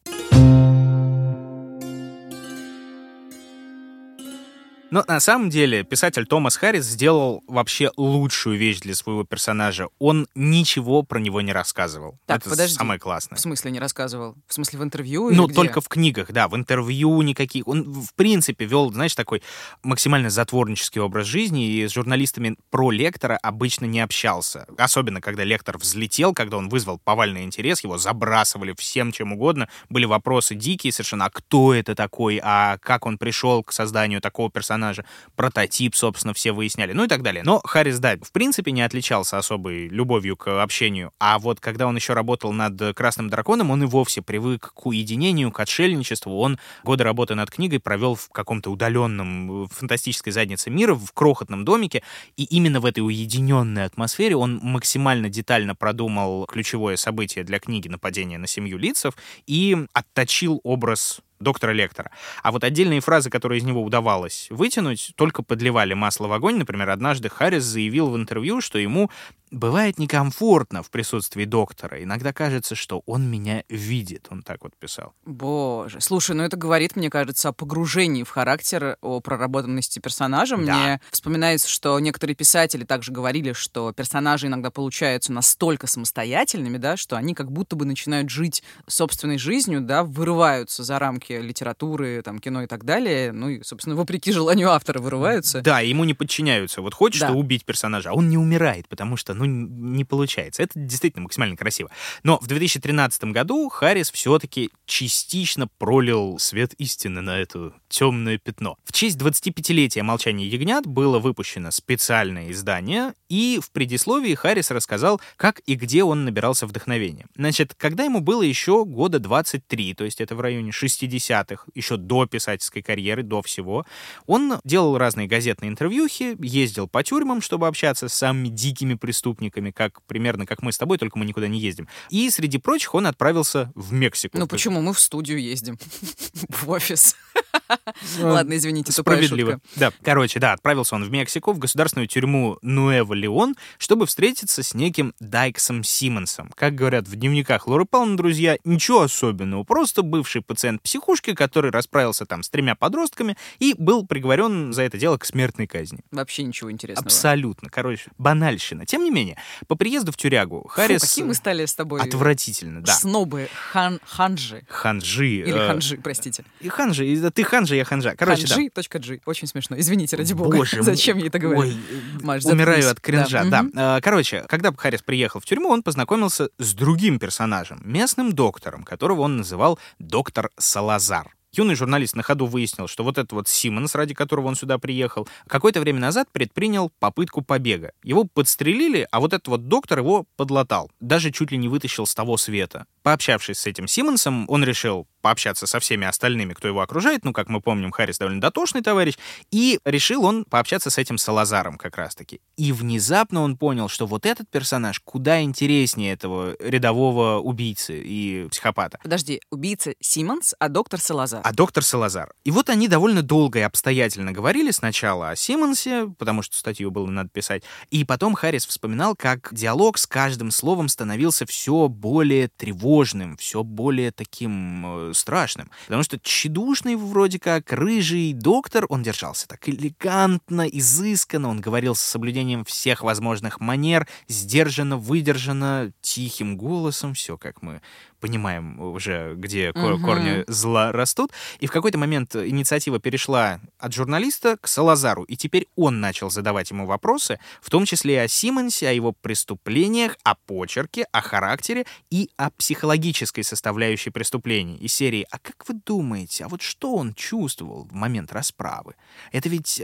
Но на самом деле писатель Томас Харрис сделал вообще лучшую вещь для своего персонажа. Он ничего про него не рассказывал. Так, Это подожди. самое классное. В смысле не рассказывал? В смысле в интервью? или Ну, где? только в книгах, да, в интервью никаких. Он, в принципе, вел, знаешь, такой максимально затворнический образ жизни, и с журналистами про лектора обычно не общался. Особенно, когда лектор взлетел, когда он вызвал повальный интерес, его забрасывали всем чем угодно. Были вопросы дикие совершенно, а кто это такой, а как он пришел к созданию такого персонажа, прототип, собственно, все выясняли, ну и так далее. Но Харрис, да, в принципе, не отличался особой любовью к общению. А вот когда он еще работал над «Красным драконом», он и вовсе привык к уединению, к отшельничеству. Он годы работы над книгой провел в каком-то удаленном, э, фантастической заднице мира, в крохотном домике. И именно в этой уединенной атмосфере он максимально детально продумал ключевое событие для книги «Нападение на семью лицев» и отточил образ доктора Лектора. А вот отдельные фразы, которые из него удавалось вытянуть, только подливали масло в огонь. Например, однажды Харрис заявил в интервью, что ему бывает некомфортно в присутствии доктора. Иногда кажется, что он меня видит. Он так вот писал. Боже, слушай, ну это говорит, мне кажется, о погружении в характер, о проработанности персонажа. Да. Мне вспоминается, что некоторые писатели также говорили, что персонажи иногда получаются настолько самостоятельными, да, что они как будто бы начинают жить собственной жизнью, да, вырываются за рамки литературы, там, кино и так далее, ну и, собственно, вопреки желанию автора вырываются. Да, ему не подчиняются. Вот хочешь Да. убить персонажа, а он не умирает, потому что, ну, не получается. Это действительно максимально красиво. Но в 2013 году Харрис все-таки частично пролил свет истины на это темное пятно. В честь 25-летия «Молчания ягнят» было выпущено специальное издание, и в предисловии Харрис рассказал, как и где он набирался вдохновения. Значит, когда ему было еще года 23, то есть это в районе 60-х, еще до писательской карьеры, до всего, он делал разные газетные интервьюхи, ездил по тюрьмам, чтобы общаться с самыми дикими преступниками, как примерно как мы с тобой, только мы никуда не ездим. И, среди прочих, он отправился в Мексику. Ну почему? Мы в студию ездим. <laughs> В офис. Ладно, извините, Справедливо. Да. Короче, да, отправился он в Мексику, в государственную тюрьму Нуэво Леон, чтобы встретиться с неким Дайксом Симмонсом. Как говорят в дневниках Лоры Павловны, друзья, ничего особенного, просто бывший пациент психушки, который расправился там с тремя подростками и был приговорен за это дело к смертной казни. Вообще ничего интересного. Абсолютно. Короче, банальщина. Тем не менее, по приезду в тюрягу Фу, Харрис... какие мы стали с тобой Отвратительно, да. снобы, хан, ханжи. Ханжи. Или э, ханжи, простите. И ханжи. да Ты ханжи, я ханжа. Короче, да. Ханжи. Очень смешно. Извините, ради бога. Боже Зачем я это говорю? Ой, Маш, умираю заткнись. от кринжа, Да, да. Э, Короче, когда Харрис приехал в тюрьму, он познакомился с другим персонажем, местным доктором, которого он называл доктор Салазар. Юный журналист на ходу выяснил, что вот этот вот Симмонс, ради которого он сюда приехал, какое-то время назад предпринял попытку побега. Его подстрелили, а вот этот вот доктор его подлатал. Даже чуть ли не вытащил с того света. Пообщавшись с этим Симмонсом, он решил пообщаться со всеми остальными, кто его окружает. Ну, как мы помним, Харрис довольно дотошный товарищ. И решил он пообщаться с этим Салазаром как раз-таки. И внезапно он понял, что вот этот персонаж куда интереснее этого рядового убийцы и психопата. Подожди, убийца Симмонс, а доктор Салазар. А доктор Салазар. И вот они довольно долго и обстоятельно говорили сначала о Симмонсе, потому что статью было надо писать, и потом Харрис вспоминал, как диалог с каждым словом становился все более тревожным, все более таким э, страшным. Потому что тщедушный вроде как рыжий доктор, он держался так элегантно, изысканно, он говорил с соблюдением всех возможных манер, сдержанно, выдержанно, тихим голосом, все как мы понимаем уже, где Мгм. корни зла растут. И в какой-то момент инициатива перешла от журналиста к Салазару, и теперь он начал задавать ему вопросы, в том числе и о Симмонсе, о его преступлениях, о почерке, о характере и о психологической составляющей преступлений. Из серии «А как вы думаете, а вот что он чувствовал в момент расправы? Это ведь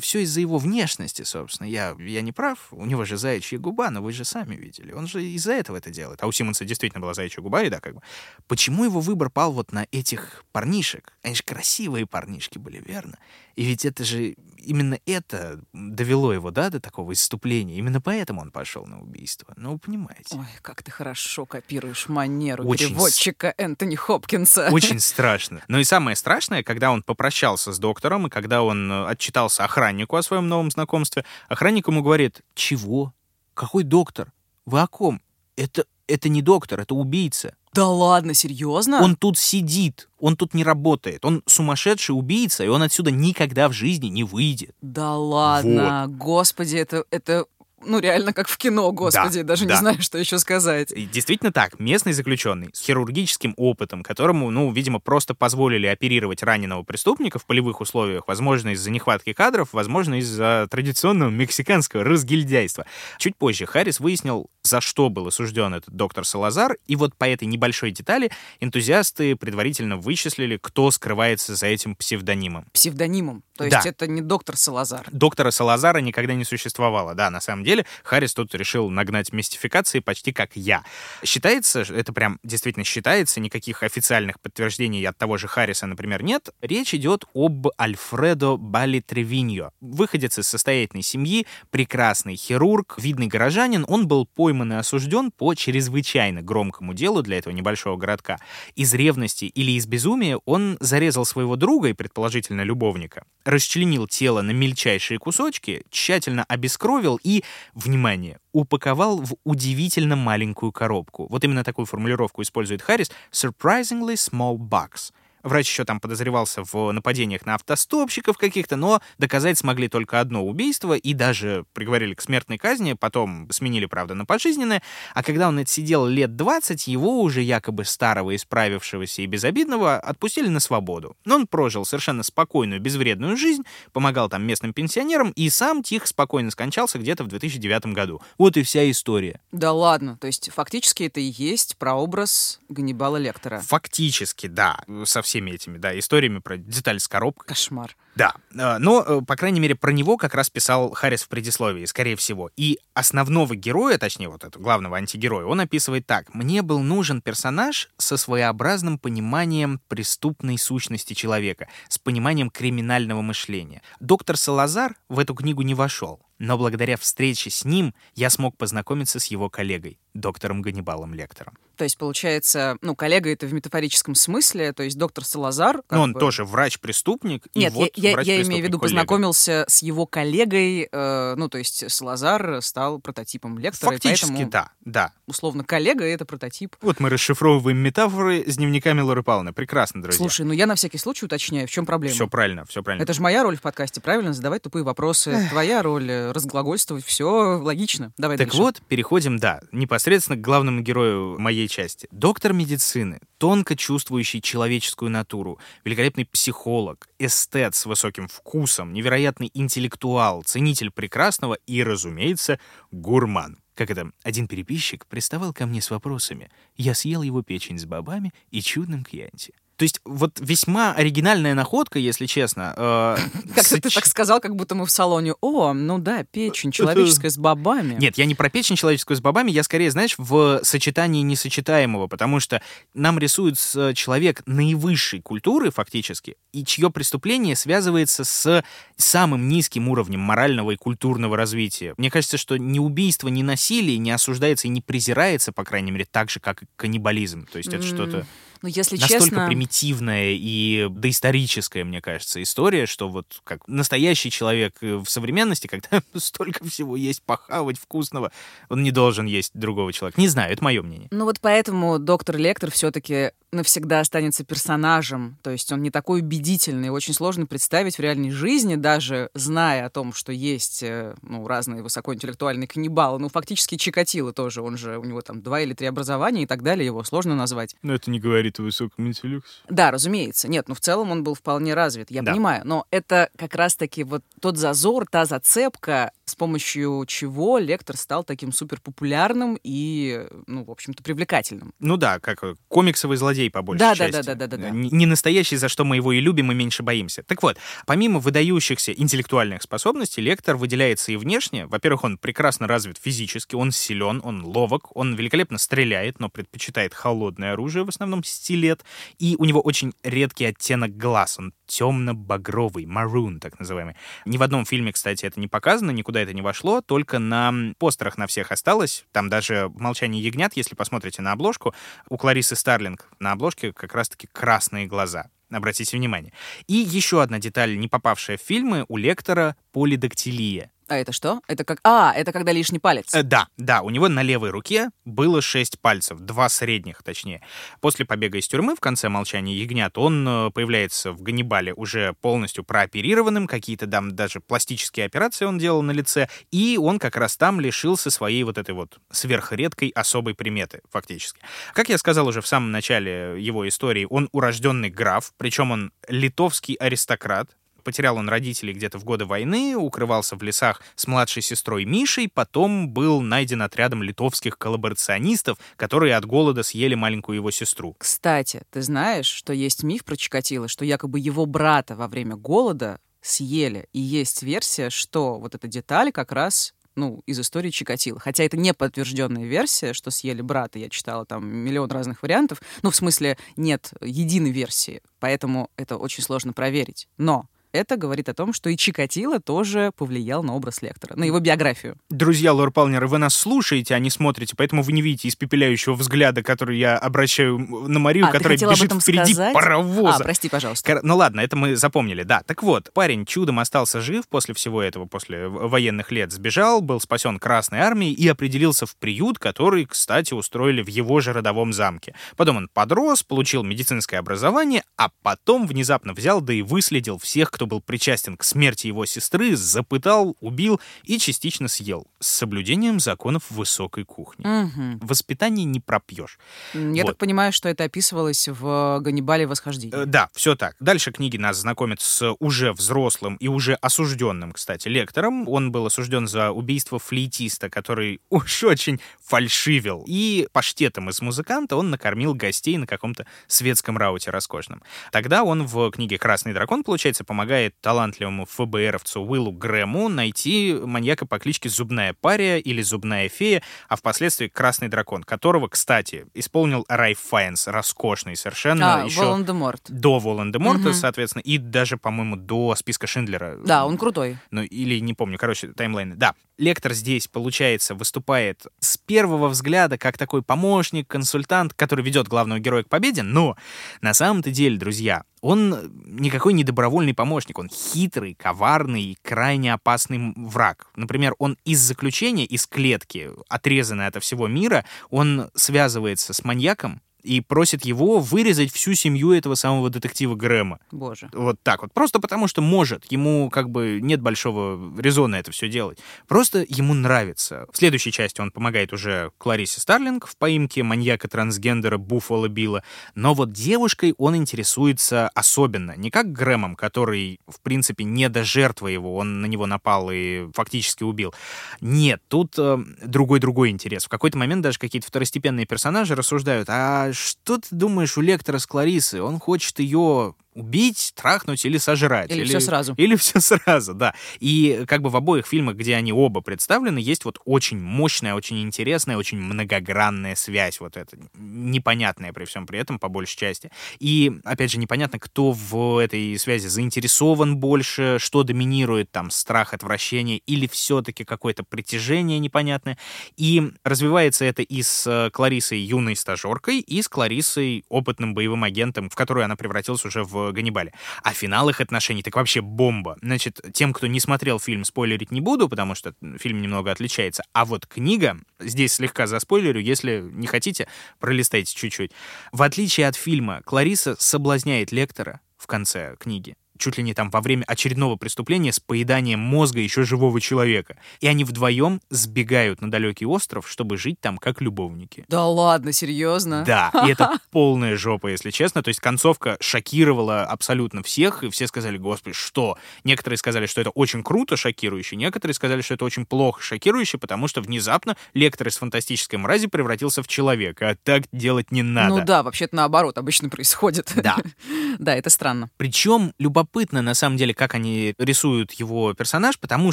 все из-за его внешности, собственно. Я, я не прав, у него же заячья губа, но вы же сами видели. Он же из-за этого это делает. А у Симмонса действительно была заячья губа, и да, как бы. Почему его выбор пал вот на этих парнишек? Они же красивые парнишки были, верно? И ведь это же именно это довело его, да, до такого исступления. Именно поэтому он пошел на убийство. Ну, вы понимаете. Ой, как ты хорошо копируешь манеру Очень с- переводчика Энтони Хопкинса. Очень <laughs> страшно. Но и самое страшное, когда он попрощался с доктором, и когда он э, отчитался охраннику о своем новом знакомстве, охранник ему говорит, чего? Какой доктор? Вы о ком? Это, это не доктор, это убийца. Да ладно, серьезно? Он тут сидит, он тут не работает. Он сумасшедший убийца, и он отсюда никогда в жизни не выйдет. Да ладно, господи, это, это, ну реально как в кино, господи, Да, даже да. не знаю, что еще сказать. И действительно так, местный заключенный с хирургическим опытом, которому, ну, видимо, просто позволили оперировать раненого преступника в полевых условиях, возможно, из-за нехватки кадров, возможно, из-за традиционного мексиканского разгильдяйства. Чуть позже Харрис выяснил, за что был осужден этот доктор Салазар, и вот по этой небольшой детали энтузиасты предварительно вычислили, кто скрывается за этим псевдонимом. Псевдонимом. То Да. есть это не доктор Салазар. Доктора Салазара никогда не существовало. Да, на самом деле, Харрис тут решил нагнать мистификации почти как я. Считается, это прям действительно считается, никаких официальных подтверждений от того же Харриса, например, нет. Речь идет об Альфредо Бали Тревиньо. Выходец из состоятельной семьи, прекрасный хирург, видный горожанин. Он был пойман и осужден по чрезвычайно громкому делу для этого небольшого городка. Из ревности или из безумия он зарезал своего друга и, предположительно, любовника, расчленил тело на мельчайшие кусочки, тщательно обескровил и, внимание, упаковал в удивительно маленькую коробку. Вот именно такую формулировку использует Харрис «surprisingly small box». Врач еще там подозревался в нападениях на автостопщиков каких-то, но доказать смогли только одно убийство и даже приговорили к смертной казни, потом сменили, правда, на пожизненное. А когда он отсидел лет 20, его уже якобы старого, исправившегося и безобидного отпустили на свободу. Но он прожил совершенно спокойную, безвредную жизнь, помогал там местным пенсионерам и сам тихо, спокойно скончался где-то в 2009 году. Вот и вся история. Да ладно, то есть фактически это и есть прообраз Ганнибала Лектора. Фактически, да, со всеми этими, да, историями про деталь с коробкой. Кошмар. Да, э, но, э, по крайней мере, про него как раз писал Харрис в предисловии, скорее всего. И основного героя, точнее, вот этого главного антигероя, он описывает так. «Мне был нужен персонаж со своеобразным пониманием преступной сущности человека, с пониманием криминального мышления. Доктор Салазар в эту книгу не вошел, но благодаря встрече с ним я смог познакомиться с его коллегой, доктором Ганнибалом Лектором. То есть, получается, ну, коллега это в метафорическом смысле, то есть доктор Салазар... Ну, он бы- тоже врач-преступник. и Нет, вот я, я- я имею в виду, коллега. познакомился с его коллегой, э, ну, то есть Салазар стал прототипом лектора, и Фактически, поэтому, да, да. условно, коллега — это прототип. Вот мы расшифровываем метафоры с дневниками Лоры Павловны. Прекрасно, друзья. Слушай, ну я на всякий случай уточняю, в чем проблема? все правильно, все правильно. Это же моя роль в подкасте, правильно? Задавать тупые вопросы. Твоя роль э, разглагольствовать. Все логично. Давай Так дальше. вот, переходим, да, непосредственно к главному герою моей части. Доктор медицины, тонко чувствующий человеческую натуру, великолепный психолог, эстет с высоким вкусом, невероятный интеллектуал, ценитель прекрасного и, разумеется, гурман. Как это, один переписчик приставал ко мне с вопросами. Я съел его печень с бобами и чудным кьянти. То есть вот весьма оригинальная находка, если честно. э, <laughs> Как-то ты так сказал, как будто мы в салоне. О, ну да, печень человеческая с бобами. Нет, я не про печень человеческую с бобами, я скорее, знаешь, в сочетании несочетаемого, потому что нам рисуется человек наивысшей культуры, фактически, и чье преступление связывается с самым низким уровнем морального и культурного развития. Мне кажется, что ни убийство, ни насилие не осуждается и не презирается, по крайней мере, так же, как и каннибализм. То есть это что-то Ну, если настолько честно... примитивная и доисторическая, мне кажется, история, что вот как настоящий человек э, в современности, когда <laughs> столько всего есть похавать вкусного, он не должен есть другого человека. Не знаю, это мое мнение. Ну вот поэтому доктор Лектор все-таки навсегда останется персонажем, то есть он не такой убедительный, очень сложно представить в реальной жизни, даже зная о том, что есть э, ну, разные высокоинтеллектуальные каннибалы, ну, фактически Чикатило тоже, он же, у него там два или три образования и так далее, его сложно назвать. Но это не говорит о высоком интеллекте. Да, разумеется. Нет, ну, в целом он был вполне развит, я Да. понимаю, но это как раз-таки вот тот зазор, та зацепка, с помощью чего лектор стал таким суперпопулярным и, ну, в общем-то, привлекательным. Ну да, как э, комиксовый злодей по большей Да, да, части. да, да, да, да, да. Не не настоящий, за что мы его и любим, и меньше боимся. Так вот, помимо выдающихся интеллектуальных способностей, лектор выделяется и внешне. Во-первых, он прекрасно развит физически, он силен, он ловок, он великолепно стреляет, но предпочитает холодное оружие, в основном стилет, и у него очень редкий оттенок глаз, он темно-багровый, maroon, так называемый. Ни в одном фильме, кстати, это не показано, никуда это не вошло, только на постерах на всех осталось. Там даже «Молчание ягнят», если посмотрите на обложку, у Кларисы Старлинг на обложке как раз-таки красные глаза. Обратите внимание. И еще одна деталь, не попавшая в фильмы, у лектора полидактилия. А это что? Это как... А, это когда лишний палец. Э, да, да, у него на левой руке было шесть пальцев, два средних, точнее. После побега из тюрьмы в конце «Молчания ягнят» он э, появляется в Ганнибале уже полностью прооперированным, какие-то там даже пластические операции он делал на лице, и он как раз там лишился своей вот этой вот сверхредкой особой приметы, фактически. Как я сказал уже в самом начале его истории, он урожденный граф, причем он литовский аристократ, Потерял он родителей где-то в годы войны, укрывался в лесах с младшей сестрой Мишей, потом был найден отрядом литовских коллаборационистов, которые от голода съели маленькую его сестру. Кстати, ты знаешь, что есть миф про Чикатило, что якобы его брата во время голода съели. И есть версия, что вот эта деталь как раз ну, из истории Чикатило. Хотя это не подтвержденная версия, что съели брата. Я читала там миллион разных вариантов. Ну, в смысле, нет единой версии. Поэтому это очень сложно проверить. Но это говорит о том, что и Чикатило тоже повлиял на образ лектора, на его биографию. Друзья Лор Палнеры, вы нас слушаете, а не смотрите, поэтому вы не видите испепеляющего взгляда, который я обращаю на Марию, а, которая бежит впереди сказать? паровоза. А, прости, пожалуйста. Кор- Ну ладно, это мы запомнили, да. Так вот, парень чудом остался жив после всего этого, после военных лет сбежал, был спасен Красной Армией и определился в приют, который, кстати, устроили в его же родовом замке. Потом он подрос, получил медицинское образование, а потом внезапно взял, да и выследил всех, кто был причастен к смерти его сестры, запытал, убил и частично съел. С соблюдением законов высокой кухни. Мгм. Воспитание не пропьешь. Я Вот. так понимаю, что это описывалось в Ганнибале восхождении. Э, Да, все так. Дальше книги нас знакомят с уже взрослым и уже осужденным, кстати, лектором. Он был осужден за убийство флейтиста, который <laughs> уж очень фальшивил. И паштетом из музыканта он накормил гостей на каком-то светском рауте роскошном. Тогда он в книге «Красный дракон», получается, помогает талантливому ФБРовцу Уиллу Грэму найти маньяка по кличке Зубная Пария или Зубная Фея, а впоследствии Красный дракон, которого, кстати, исполнил Райф Файнс, роскошный совершенно. а, еще Волан-де-Морт. до Волан-де-Морта, Мгм. соответственно, и даже, по-моему, до списка Шиндлера. Да, он крутой. Ну, или не помню, короче, таймлайны. Да, лектор здесь, получается, выступает с первого взгляда как такой помощник, консультант, который ведет главного героя к победе, но на самом-то деле, друзья, он никакой не добровольный помощник, он хитрый, коварный и крайне опасный враг. Например, он из заключения, из клетки, отрезанный от всего мира, он связывается с маньяком, и просит его вырезать всю семью этого самого детектива Грэма. Боже. Вот так вот. Просто потому, что может. Ему как бы нет большого резона это все делать. Просто ему нравится. В следующей части он помогает уже Кларисе Старлинг в поимке маньяка-трансгендера Буффало Билла. Но вот девушкой он интересуется особенно. Не как Грэмом, который, в принципе, не до жертвы его. Он на него напал и фактически убил. Нет, тут э, другой-другой интерес. В какой-то момент даже какие-то второстепенные персонажи рассуждают, а что ты думаешь у лектора с Кларисы? Он хочет ее убить, трахнуть или сожрать. Или всё сразу. Или все сразу, да. И как бы в обоих фильмах, где они оба представлены, есть вот очень мощная, очень интересная, очень многогранная связь вот эта, непонятная при всем при этом, по большей части. И, опять же, непонятно, кто в этой связи заинтересован больше, что доминирует, там, страх, отвращение, или все-таки какое-то притяжение непонятное. И развивается это и с э, Кларисой юной стажеркой, и с Кларисой опытным боевым агентом, в которую она превратилась уже в в «Ганнибале». А финал их отношений так вообще бомба. Значит, тем, кто не смотрел фильм, спойлерить не буду, потому что фильм немного отличается. А вот книга, здесь слегка за спойлерю, если не хотите, пролистайте чуть-чуть. В отличие от фильма, Клариса соблазняет лектора в конце книги чуть ли не там во время очередного преступления с поеданием мозга еще живого человека. И они вдвоем сбегают на далекий остров, чтобы жить там как любовники. Да ладно, серьезно? Да, и это <laughs> полная жопа, если честно. То есть концовка шокировала абсолютно всех, и все сказали, господи, что? Некоторые сказали, что это очень круто шокирующе, некоторые сказали, что это очень плохо шокирующе, потому что внезапно лектор из фантастической мрази превратился в человека, а так делать не надо. Ну да, вообще-то наоборот обычно происходит. Да. <laughs> да, это странно. Причем любопытно, на самом деле, как они рисуют его персонаж, потому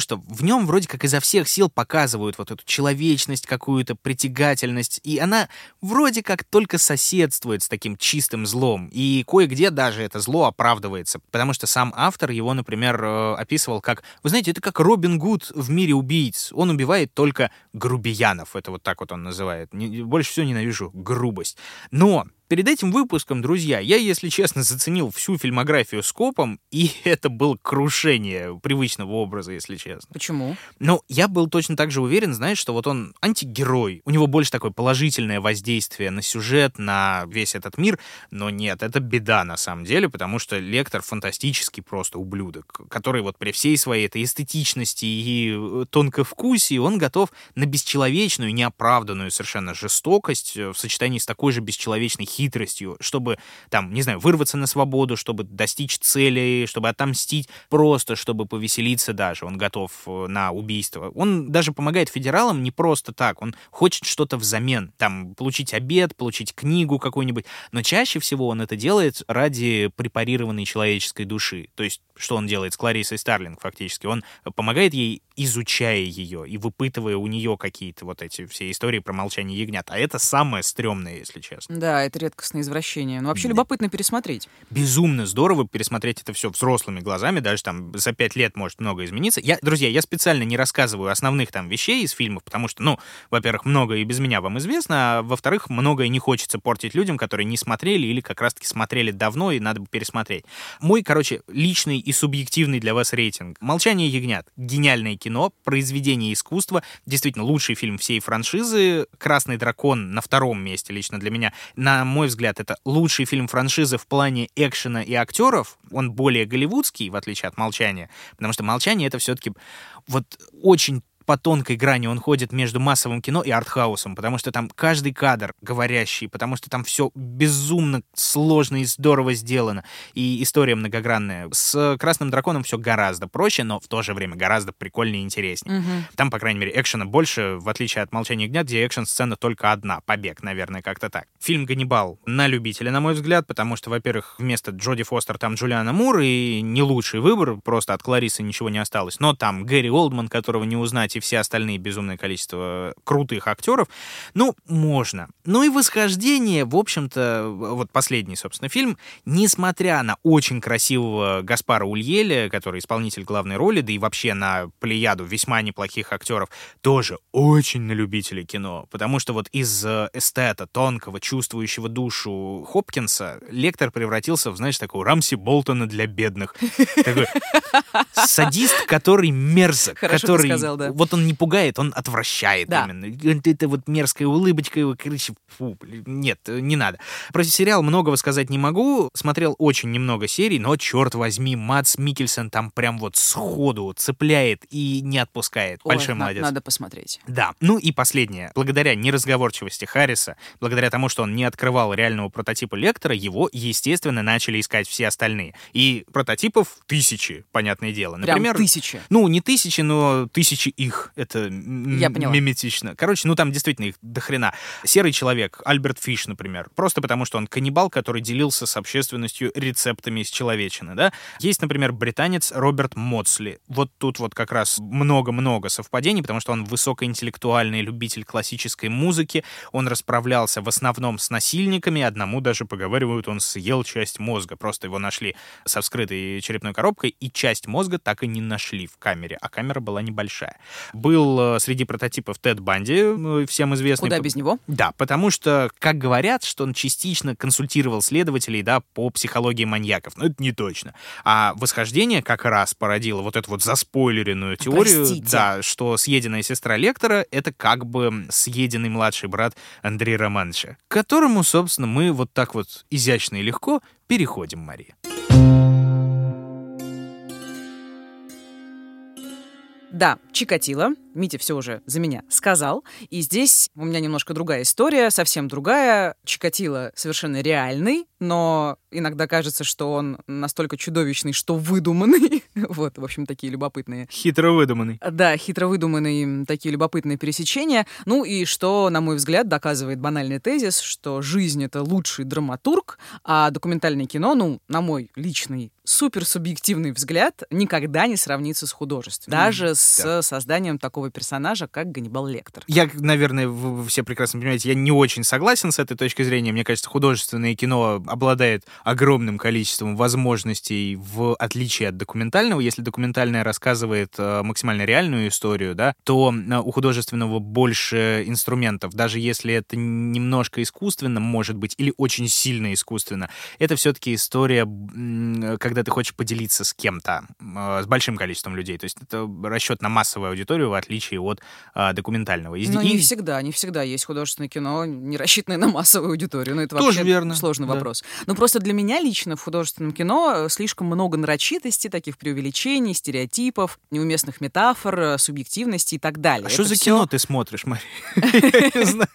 что в нем вроде как изо всех сил показывают вот эту человечность, какую-то притягательность, и она вроде как только соседствует с таким чистым злом, и кое-где даже это зло оправдывается, потому что сам автор его, например, э, описывал как, вы знаете, это как Робин Гуд в мире убийц, он убивает только грубиянов, это вот так вот он называет, больше всего ненавижу грубость. Но Перед этим выпуском, друзья, я, если честно, заценил всю фильмографию скопом, <laughs> и это было крушение привычного образа, если честно. Почему? Ну, я был точно так же уверен, знаешь, что вот он антигерой, у него больше такое положительное воздействие на сюжет, на весь этот мир, но нет, это беда на самом деле, потому что Лектор фантастический просто ублюдок, который вот при всей своей этой эстетичности и э, тонковкусии он готов на бесчеловечную, неоправданную совершенно жестокость э, в сочетании с такой же бесчеловечной хитростью, чтобы, там, не знаю, вырваться на свободу, чтобы достичь цели, чтобы отомстить, просто чтобы повеселиться даже. Он готов э, на убийство. Он даже помогает федералам не просто так. Он хочет что-то взамен. Там, получить обед, получить книгу какую-нибудь. Но чаще всего он это делает ради препарированной человеческой души. То есть, что он делает с Кларисой Старлинг фактически? Он помогает ей, изучая ее и выпытывая у нее какие-то вот эти все истории про молчание ягнят. А это самое стрёмное, если честно. Да, это редкостное извращение. Но вообще да. любопытно пересмотреть. Безумно здорово пересмотреть это все взрослыми глазами, даже там за пять лет может много измениться. Я, друзья, я специально не рассказываю основных там вещей из фильмов, потому что, ну, во-первых, многое и без меня вам известно, а во-вторых, многое не хочется портить людям, которые не смотрели или как раз-таки смотрели давно и надо бы пересмотреть. Мой, короче, личный и субъективный для вас рейтинг. «Молчание ягнят» — гениальное кино, произведение искусства, действительно лучший фильм всей франшизы. «Красный дракон» на втором месте лично для меня. На мой взгляд, это лучший фильм франшизы в плане экшена и актеров. Он более голливудский, в отличие от «Молчания», потому что «Молчание» — это все-таки вот очень по тонкой грани он ходит между массовым кино и артхаусом, потому что там каждый кадр говорящий, потому что там все безумно сложно и здорово сделано, и история многогранная. С «Красным драконом» все гораздо проще, но в то же время гораздо прикольнее и интереснее. Угу. Там, по крайней мере, экшена больше, в отличие от «Молчания гнят», где экшн-сцена только одна, побег, наверное, как-то так. Фильм «Ганнибал» на любителя, на мой взгляд, потому что, во-первых, вместо Джоди Фостер там Джулиана Мур, и не лучший выбор, просто от Кларисы ничего не осталось, но там Гэри Олдман, которого не узнать, и все остальные безумное количество крутых актеров. Ну, можно. Ну и «Восхождение», в общем-то, вот последний, собственно, фильм, несмотря на очень красивого Гаспара Ульеля, который исполнитель главной роли, да и вообще на плеяду весьма неплохих актеров, тоже очень на любителей кино. Потому что вот из э, эстета, тонкого, чувствующего душу Хопкинса, лектор превратился в, знаешь, такого Рамси Болтона для бедных. Такой <laughs> садист, который мерзок, который... Сказал, да. Вот он не пугает, он отвращает да. именно. Это вот мерзкая улыбочка его, короче, фу, нет, не надо. Про сериал многого сказать не могу. Смотрел очень немного серий, но, черт возьми, Мац Микельсон там прям вот сходу цепляет и не отпускает. Ой, Большой на- молодец. Надо посмотреть. Да. Ну и последнее. Благодаря неразговорчивости Харриса, благодаря тому, что он не открывал реального прототипа лектора, его, естественно, начали искать все остальные. И прототипов тысячи, понятное дело. Прям Например, тысячи. ну, не тысячи, но тысячи их. Это Я поняла. миметично. Короче, ну там действительно их до хрена. Серый человек, Альберт Фиш, например. Просто потому, что он каннибал, который делился с общественностью рецептами из человечины, да? Есть, например, британец Роберт Моцли. Вот тут вот как раз много-много совпадений, потому что он высокоинтеллектуальный любитель классической музыки. Он расправлялся в основном с насильниками. Одному даже, поговаривают, он съел часть мозга. Просто его нашли со вскрытой черепной коробкой, и часть мозга так и не нашли в камере, а камера была небольшая. Был э, среди прототипов Тед Банди, э, всем известный. Куда без него? Да, потому что, как говорят, что он частично консультировал следователей, да, по психологии маньяков. Но это не точно. А восхождение как раз породило вот эту вот заспойлеренную теорию, Простите. да, что съеденная сестра Лектора — это как бы съеденный младший брат Андрея Романовича, к которому, собственно, мы вот так вот изящно и легко переходим, Мария. Да, Чикатило. Митя все уже за меня сказал. И здесь у меня немножко другая история, совсем другая. Чикатило совершенно реальный, но иногда кажется, что он настолько чудовищный, что выдуманный. <laughs> вот, в общем, такие любопытные Хитро выдуманный. Да, хитро выдуманные такие любопытные пересечения. Ну и что, на мой взгляд, доказывает банальный тезис, что жизнь — это лучший драматург, а документальное кино, ну, на мой личный суперсубъективный взгляд, никогда не сравнится с художеством. Даже с созданием такого персонажа, как Ганнибал Лектор. Я, наверное, вы все прекрасно понимаете, я не очень согласен с этой точки зрения. Мне кажется, художественное кино обладает огромным количеством возможностей в отличие от документального. Если документальное рассказывает э, максимально реальную историю, да, то э, у художественного больше инструментов. Даже если это немножко искусственно, может быть, или очень сильно искусственно, это все-таки история, м, когда ты хочешь поделиться с кем-то, э, с большим количеством людей. То есть это расчет на массовую аудиторию, в отличие от э, документального. И- Но и- не всегда, не всегда есть художественное кино, не рассчитанное на массовую аудиторию. Ну, это Тоже вообще верно, сложный да. вопрос. Но просто для меня лично в художественном кино э, слишком много нарочитости, таких преувеличений, стереотипов, неуместных метафор, э, субъективности и так далее. А что Это за всё- кино ты смотришь, Мария? <laughs> <laughs> Я не знаю.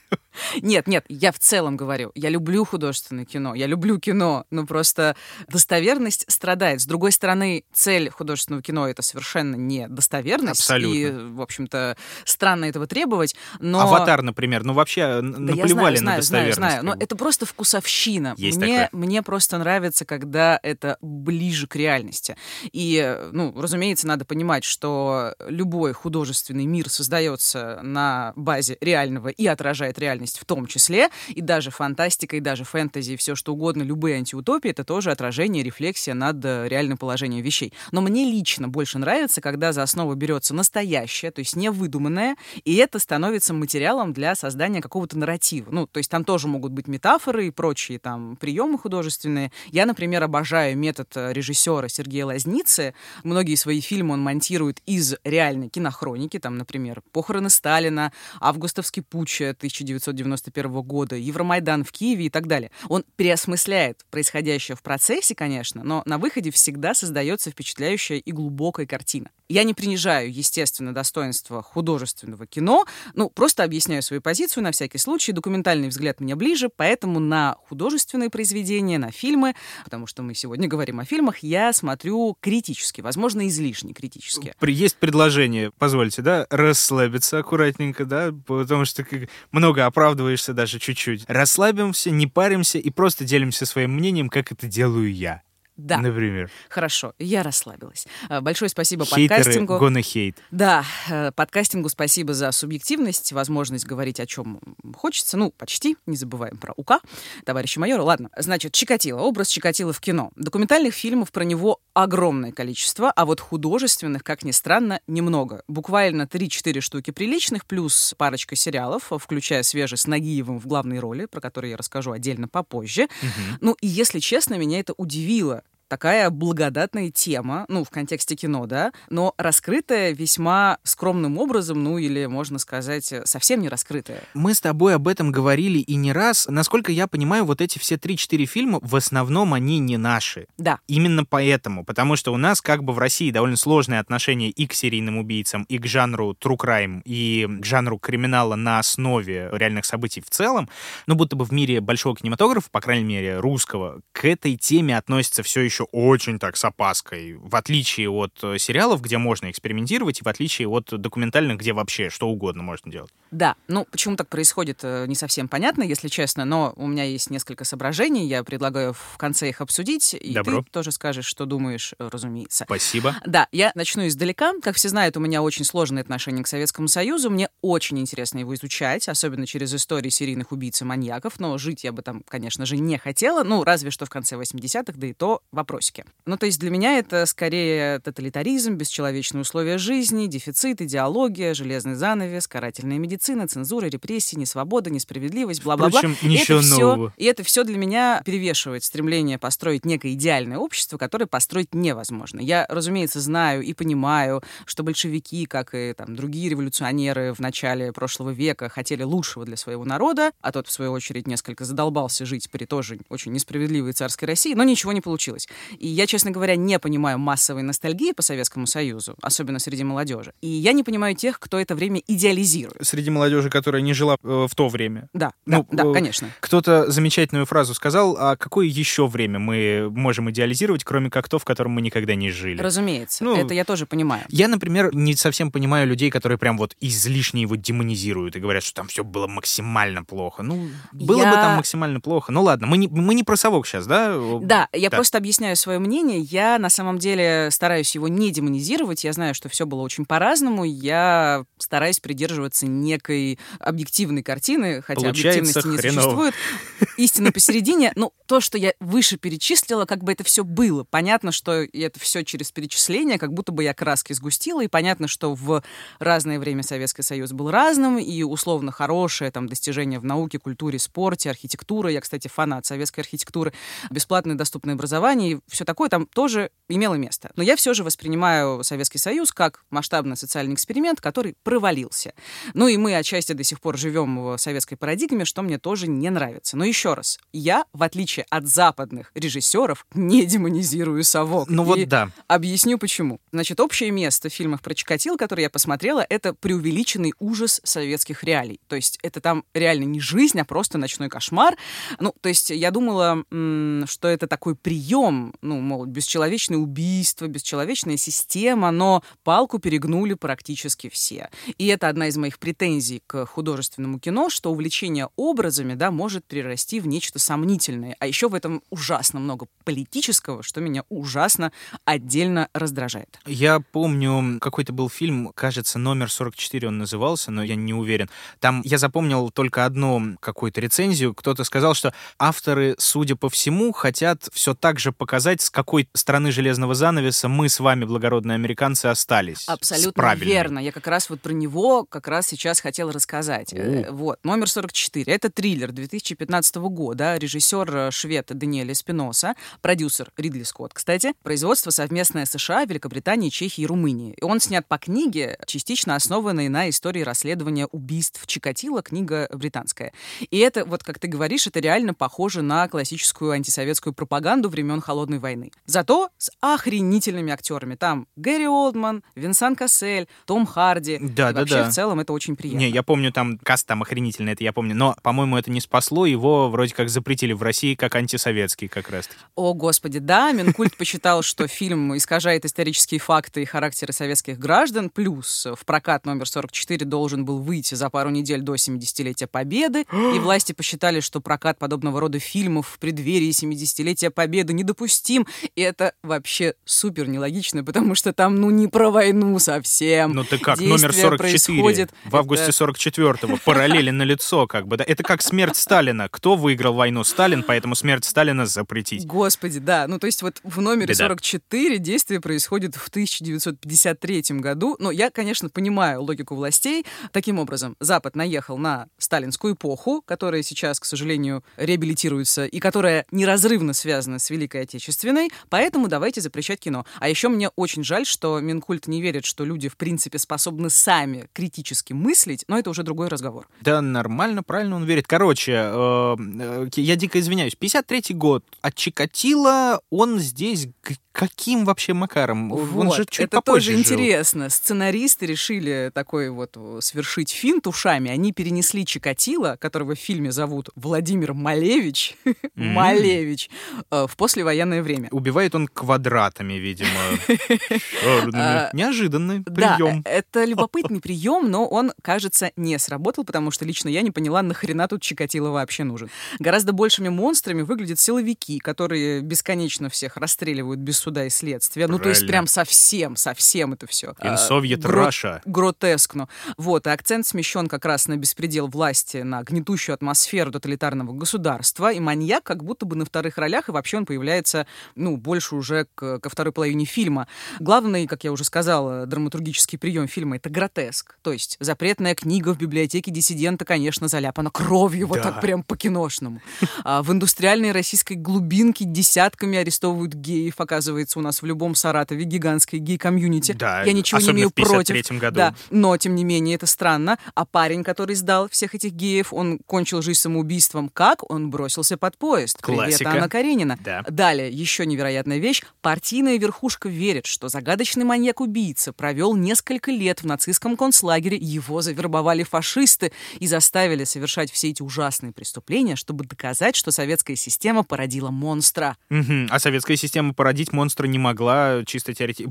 Нет, нет, я в целом говорю. Я люблю художественное кино, я люблю кино, но просто достоверность страдает. С другой стороны, цель художественного кино — это совершенно не достоверность. Абсолютно. И, в общем-то, странно этого требовать, но... Аватар, например, ну вообще э, Да наплевали знаю, на знаю, знаю, достоверность. знаю. как Но это просто вкусовщина. Есть мне, такое. мне просто нравится, когда это ближе к реальности. И, ну, разумеется, надо понимать, что любой художественный мир создается на базе реального и отражает реальность в том числе. И даже фантастика, и даже фэнтези, и все что угодно, любые антиутопии — это тоже отражение, рефлексия над э, реальным положением вещей. Но мне лично больше нравится, когда за основу берется настоящее, то есть не выдуманное, и это становится материалом для создания какого-то нарратива. Ну, то есть там тоже могут быть метафоры и прочие там приемы художественные. Я, например, обожаю метод э, режиссера Сергея Лазницы. Многие свои фильмы он монтирует из реальной кинохроники, там, например, «Похороны Сталина», «Августовский путч» 1991 года, «Евромайдан в Киеве» и так далее. Он переосмысляет происходящее в процессе, конечно, но на выходе всегда создается впечатляющая и глубокая картина. Я не принижаю, естественно, достоинство художественного кино, ну, просто объясняю свою позицию на всякий случай. Документальный взгляд мне ближе, поэтому на художественные произведения, на фильмы, потому что мы сегодня говорим о фильмах, я смотрю критически, возможно, излишне критически. Есть предложение, позвольте, да, расслабиться аккуратненько, да, потому что много оправдываешься даже чуть-чуть. Расслабимся, не паримся и просто делимся своим мнением, как это делаю я. Да, Например. хорошо, я расслабилась. А, Большое спасибо Хейтеры подкастингу. gonna hate. Да, э, подкастингу спасибо за субъективность, возможность говорить о чем хочется. Ну, почти. Не забываем про УК, товарища майора. Ладно, значит, Чикатило. Образ Чикатило в кино. Документальных фильмов про него огромное количество, а вот художественных, как ни странно, немного. Буквально 3-4 штуки приличных, плюс парочка сериалов, включая свежий с Нагиевым в главной роли, про который я расскажу отдельно попозже. Мгм. Ну, и если честно, меня это удивило. Такая благодатная тема, ну, в контексте кино, да, но раскрытая весьма скромным образом, ну, или, можно сказать, совсем не раскрытая. Мы с тобой об этом говорили и не раз. Насколько я понимаю, вот эти все 3-4 фильма, в основном они не наши. Да, Именно поэтому, потому что у нас как бы в России довольно сложное отношение и к серийным убийцам, и к жанру true crime, и к жанру криминала на основе реальных событий в целом, ну будто бы в мире большого кинематографа, по крайней мере русского, к этой теме относится все еще очень так с опаской, в отличие от э, сериалов, где можно экспериментировать, и в отличие от документальных, где вообще что угодно можно делать. да. Ну, почему так происходит, э, не совсем понятно, если честно, но у меня есть несколько соображений, я предлагаю в конце их обсудить, и Добро. ты тоже скажешь, что думаешь, э, разумеется. Спасибо. Да, я начну издалека. Как все знают, у меня очень сложное отношение к Советскому Союзу. Мне очень интересно его изучать, особенно через истории серийных убийц и маньяков. Но жить я бы там, конечно же, не хотела. Ну, разве что в конце 80-х, да и то вопросик. Вопросики. Ну, то есть для меня это скорее тоталитаризм, бесчеловечные условия жизни, дефицит, идеология, железный занавес, карательная медицина, цензура, репрессии, несвобода, несправедливость, бла-бла-бла. Впрочем, ничего это нового. и это все для меня перевешивает стремление построить некое идеальное общество, которое построить невозможно. Я, разумеется, знаю и понимаю, что большевики, как и там, другие революционеры в начале прошлого века, хотели лучшего для своего народа, а тот, в свою очередь, несколько задолбался жить при тоже очень несправедливой царской России, но ничего не получилось. И я, честно говоря, не понимаю массовой ностальгии по Советскому Союзу, особенно среди молодежи. И я не понимаю тех, кто это время идеализирует. Среди молодежи, которая не жила э, в то время. Да, Ну, да, да, э, конечно. Кто-то замечательную фразу сказал, а какое еще время мы можем идеализировать, кроме как то, в котором мы никогда не жили? Разумеется, Ну, это я тоже понимаю. Я, например, не совсем понимаю людей, которые прям вот излишне его демонизируют и говорят, что там все было максимально плохо. Ну, было Я- бы там максимально плохо. Ну ладно, мы не, мы не про совок сейчас, да? Да, я Да. просто объясняю свое мнение. Я на самом деле стараюсь его не демонизировать. Я знаю, что все было очень по-разному. Я стараюсь придерживаться некой объективной картины, хотя Получается объективности не хреново. существует. Истина посередине. Ну, то, что я выше перечислила, как бы это все было. Понятно, что это все через перечисление, как будто бы я краски сгустила, и понятно, что в разное время Советский Союз был разным, и условно хорошее там достижение в науке, культуре, спорте, архитектуре. Я, кстати, фанат советской архитектуры. Бесплатное доступное образование и все такое там тоже имело место. Но я все же воспринимаю Советский Союз как масштабный социальный эксперимент, который провалился. Ну и мы отчасти до сих пор живем в советской парадигме, что мне тоже не нравится. Но еще раз, я, в отличие от западных режиссеров, не демонизирую совок. Ну вот да. Объясню почему. Значит, общее место в фильмах про Чикатило, которые я посмотрела, это преувеличенный ужас советских реалий. То есть это там реально не жизнь, а просто ночной кошмар. Ну, то есть я думала, что это такой прием, ну, мол, бесчеловечное убийство, бесчеловечная система, но палку перегнули практически все. И это одна из моих претензий к художественному кино, что увлечение образами, да, может перерасти в нечто сомнительное. А еще в этом ужасно много политического, что меня ужасно отдельно раздражает. Я помню, какой-то был фильм, кажется, номер 44 он назывался, но я не уверен. Там я запомнил только одну какую-то рецензию. Кто-то сказал, что авторы, судя по всему, хотят все так же показать, с какой стороны железного занавеса мы с вами, благородные американцы, остались. Абсолютно верно. Я как раз вот про него как раз сейчас хотела рассказать. Э, Вот, номер 44. Это триллер 2015 года. Режиссер э, швед Даниэль Спиноса, продюсер Ридли Скотт, кстати. Производство совместное США, Великобритании, Чехии и Румынии. И он снят по книге, частично основанной на истории расследования убийств Чикатило, книга британская. И это, вот как ты говоришь, это реально похоже на классическую антисоветскую пропаганду времен Холодной войны. Зато с охренительными актерами. Там Гэри Олдман, Винсан Кассель, Том Харди. Да, И да, вообще да. в целом это очень приятно. Не, я помню, там каст там охренительный, это я помню. Но, по-моему, это не спасло. Его вроде как запретили в России как антисоветский как раз таки. О, господи, да, Минкульт посчитал, что фильм искажает исторические факты и характеры советских граждан, плюс в прокат номер 44 должен был выйти за пару недель до 70-летия Победы, и власти посчитали, что прокат подобного рода фильмов в преддверии 70-летия Победы недопустим, и это вообще супер нелогично, потому что там, ну, не про войну совсем. Ну ты как, Действие номер 44 происходит- в августе это- 44-го, параллели на лицо как бы. Да? Это как смерть Сталина. Кто выиграл войну? Сталин, поэтому смерть Сталина запретить. Господи, да. Ну, то есть вот в номере Беда. 44 действие происходит в 1953 году. Но я, конечно, понимаю логику властей. Таким образом, Запад наехал на сталинскую эпоху, которая сейчас, к сожалению, реабилитируется и которая неразрывно связана с Великой Отечественной. Поэтому давайте запрещать кино. А еще мне очень жаль, что Минкульт не верит, что люди, в принципе, способны сами критически мыслить, но это уже другой разговор. Да, нормально, правильно он верит. Короче, э, э, я дико извиняюсь. 53-й год. От Чикатило он здесь каким вообще макаром? он Вот, же чуть это тоже жил. интересно. Сценаристы решили такой вот э, свершить финт ушами. Они перенесли Чикатило, которого в фильме зовут Владимир Малевич, <laughs> М. Малевич, э, в послевоенное время. Убивает он квадратами, видимо. Черными. <laughs> А, Неожиданный Да, прием. э, это <laughs> любопытный прием, но он, кажется, не сработал, потому что лично я не поняла, нахрена тут Чикатило вообще нужен. Гораздо большими монстрами выглядят силовики, которые бесконечно всех расстреливают без суда и следствия. Ну, то есть Правильно. прям совсем, совсем это все. In Soviet Russia. Гротескно. Вот, и акцент смещен как раз на беспредел власти, на гнетущую атмосферу тоталитарного государства, и маньяк как будто бы на вторых ролях, и вообще он появляется, ну, больше уже к- ко второй половине фильма. Главный, как я уже сказала, драматургический прием фильма — это гротеск. То есть запретная книга в библиотеке диссидента, конечно, заляпана кровью, вот Да. так прям по-киношному. А в индустриальной российской глубинке десятками арестовывают геев, оказывается, у нас в любом Саратове гигантской гей-комьюнити. Да, я ничего не имею в 53-м против. году. Да, но, тем не менее, это странно. А парень, который сдал всех этих геев, он кончил жизнь самоубийством. Как? Он бросился под поезд. Классика. Привет, Анна Каренина. Да. Далее, еще невероятная вещь. Партийная верхушка верит, что загадочный маньяк-убийца провел несколько лет в нацистском концлагере, его завербовали фашисты и заставили совершать все эти ужасные преступления, чтобы доказать, что советская система породила монстра. Мгм. А советская система породить монстра не могла чисто теоретически.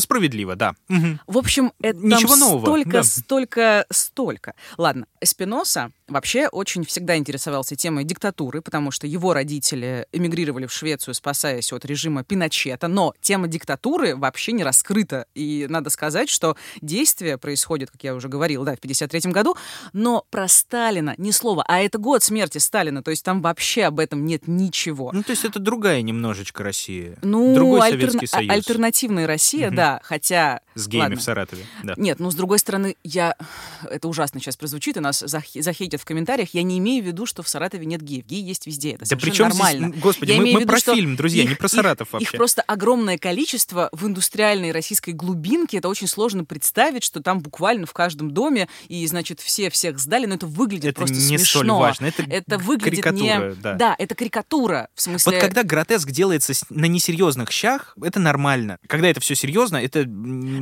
Справедливо, да. Мгм. В общем, это Ничего нового, столько, да. столько, столько. Ладно, Эспиноса вообще очень всегда интересовался темой диктатуры, потому что его родители эмигрировали в Швецию, спасаясь от режима Пиночета, но тема диктатуры вообще не раскрыта. И надо сказать, что действие происходит, как я уже говорила, да, в 53 году, но про Сталина ни слова. А это год смерти Сталина, то есть там вообще об этом нет ничего. Ну, то есть это другая немножечко Россия. Ну, Другой альтерна- Советский Союз. а- альтернативная Россия, Мгм. да, хотя... С геями ладно. в Саратове. Да. Нет, ну, с другой стороны, я... Это ужасно сейчас прозвучит, и нас зах- захейтят в комментариях. Я не имею в виду, что в Саратове нет геев. Геи есть везде, это Да при чем нормально. здесь... Господи, Я мы, мы виду, про фильм, друзья, не их- про Саратов их, вообще. Их просто огромное количество в индустриальной российской глубинке. Это очень сложно представить, что там буквально в каждом доме, и, значит, все всех сдали, но это выглядит Это просто не смешно. столь важно. Это, Это выглядит карикатура, не... да. это карикатура. В смысле... Вот когда гротеск делается на несерьезных щах, это нормально. Когда это все серьезно, это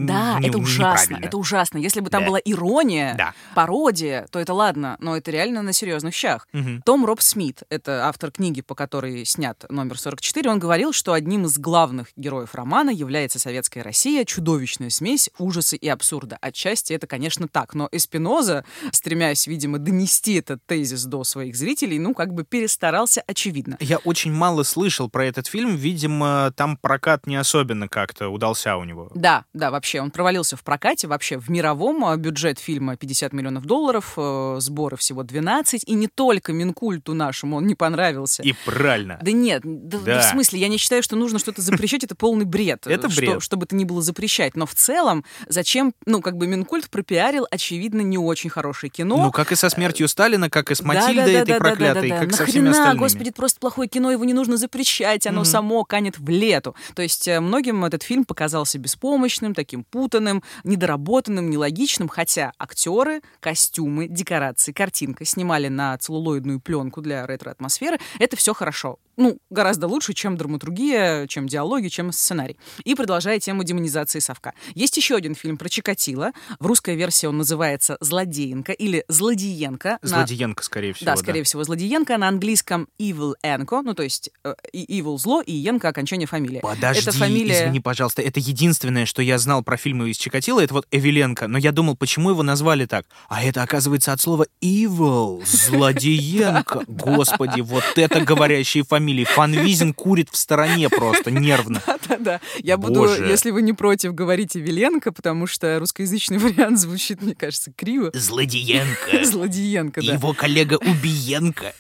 Да, не- это ужасно, это ужасно. Если бы там Да. была ирония, Да. пародия, то это ладно, но это реально на серьезных щах. Мгм. Том Роб Смит, это автор книги, по которой снят номер 44, он говорил, что одним из главных героев романа является советская Россия, чудовищная смесь ужаса и абсурда. Отчасти это, конечно, так, но Эспиноза, стремясь, видимо, донести этот тезис до своих зрителей, ну, как бы перестарался, очевидно. Я очень мало слышал про этот фильм. Видимо, там прокат не особенно как-то удался у него. Да, да, вообще, он провалился в прокате, вообще в мировом а, бюджет фильма 50 миллионов долларов, э, сборы всего 12, и не только Минкульту нашему он не понравился. И правильно. Да нет, да, Да. в смысле, я не считаю, что нужно что-то запрещать, это полный бред. <laughs> Это что- бред. Чтобы это не было запрещать. Но в целом, зачем, ну, как бы Минкульт пропиарил, очевидно, не очень хорошее кино. Ну, как и со смертью Сталина, как и с Матильдой да, да, этой да, проклятой, да, да, как со всеми остальными. господи, просто плохое кино, его не нужно запрещать, оно само канет в лету. То есть э, многим этот фильм показался беспомощным, таким путанным, недоработанным, нелогичным, хотя актеры, костюмы, декорации, картинка снимали на целлулоидную пленку для ретро-атмосферы, это все хорошо. Ну, гораздо лучше, чем драматургия, чем диалоги, чем сценарий. И продолжая тему демонизации совка. Есть еще один фильм про Чикатило. В русской версии он называется «Злодеенко» или «Злодиенко». На- Злодиенко, скорее всего. да, скорее всего, злодиенко. На английском evil enko, ну, то есть э, evil зло, и енко окончание фамилии. Подожди, Это фамилия... извини, пожалуйста. Это единственное, что я знал про фильмы из Чикатило, это вот Эвеленко. Но я думал, почему его назвали так? А это, оказывается, от слова evil, злодеенко. <laughs> Господи, вот это говорящие фамилии. Фанвизин курит в стороне просто, нервно. <laughs> Да-да. Я буду, Боже. если вы не против, говорить Эвеленко, потому что русскоязычный <laughs> вариант звучит, мне кажется, криво. Злодеенко. <laughs> Злодиенко, да. Его коллега Убиенко.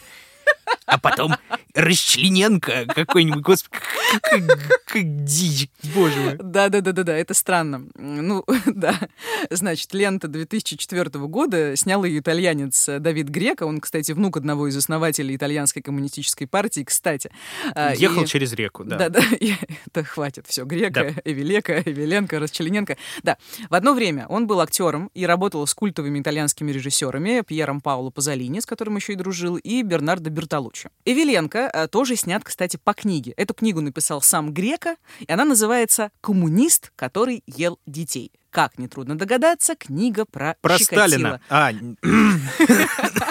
А потом Расчлененко какой-нибудь. Господи, как, дичь, боже мой. Да, да, да, да, да, это странно. Ну, <laughs> да. Значит, лента 2004 года снял ее итальянец Давид Грека. Он, кстати, внук одного из основателей итальянской коммунистической партии, кстати. А, Ехал и- через реку, да. Да, да, <laughs> и это хватит, все, Грека, Эвелека, Эвеленко, Расчлененко. Да, в одно время он был актером и работал с культовыми итальянскими режиссерами Пьером Пауло Пазолини, с которым еще и дружил, и Бернардо Бертолуччи. Эвеленко э, тоже снят, кстати, по книге. Эту книгу написал сам Грека, и она называется «Коммунист, который ел детей». Как нетрудно догадаться, книга про, Про Чикатило. Сталина. А, <laughs>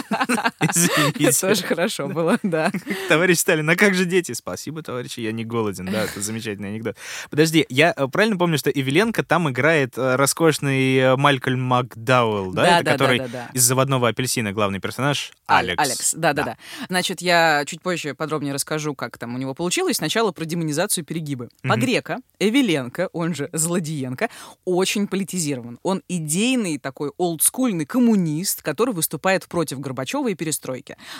<laughs> Извините. Это тоже хорошо было, да. <laughs> Товарищ Сталин, а как же дети? Спасибо, товарищи, я не голоден. Да, это замечательный анекдот. Подожди, я э, правильно помню, что Эвеленко там играет э, роскошный э, Малькольм Макдауэлл, да? Да, Это да, который да, да, да. из заводного апельсина главный персонаж Алекс. Алекс, да, да, да. Значит, я чуть позже подробнее расскажу, как там у него получилось. Сначала про демонизацию перегибы. По Мгм. грека Эвеленко, он же Злодиенко, очень политизирован. Он идейный такой олдскульный коммунист, который выступает против Горбачева и перестройки.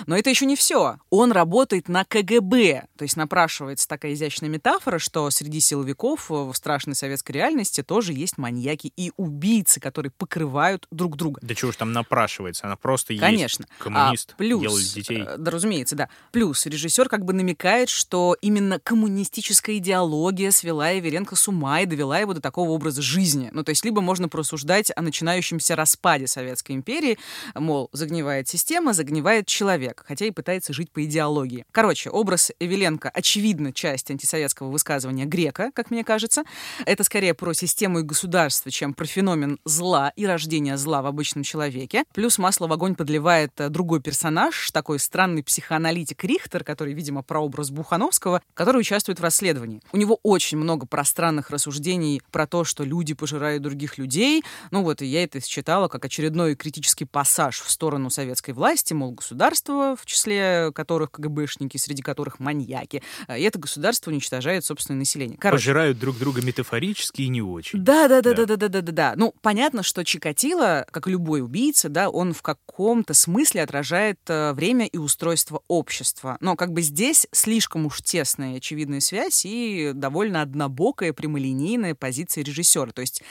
Но это еще не все. Он работает на КГБ. То есть напрашивается такая изящная метафора, что среди силовиков в страшной советской реальности тоже есть маньяки и убийцы, которые покрывают друг друга. Да чего ж там напрашивается, она просто Конечно. есть коммунист, А, плюс, ел детей. э, да, разумеется, да. Плюс режиссер как бы намекает, что именно коммунистическая идеология свела Эверенко с ума и довела его до такого образа жизни. Ну, то есть либо можно просуждать о начинающемся распаде Советской империи, мол, загнивает система, загнивает человек, хотя и пытается жить по идеологии. Короче, образ Эвеленко очевидно часть антисоветского высказывания Грека, как мне кажется. Это скорее про систему и государство, чем про феномен зла и рождение зла в обычном человеке. Плюс масло в огонь подливает э, другой персонаж, такой странный психоаналитик Рихтер, который, видимо, прообраз Бухановского, который участвует в расследовании. У него очень много пространных рассуждений про то, что люди пожирают других людей. Ну вот, и я это считала как очередной критический пассаж в сторону советской власти, мол, государство, в числе которых КГБшники, среди которых маньяки. э, И это государство уничтожает собственное население. Короче, Пожирают друг друга метафорически и не очень. да, да, да, Да. да, да, да, да, да. Ну, понятно, что Чикатило, как и любой убийца, да, он в каком-то смысле отражает э, время и устройство общества. Но как бы здесь слишком уж тесная очевидная связь и довольно однобокая, прямолинейная позиция режиссера. То есть,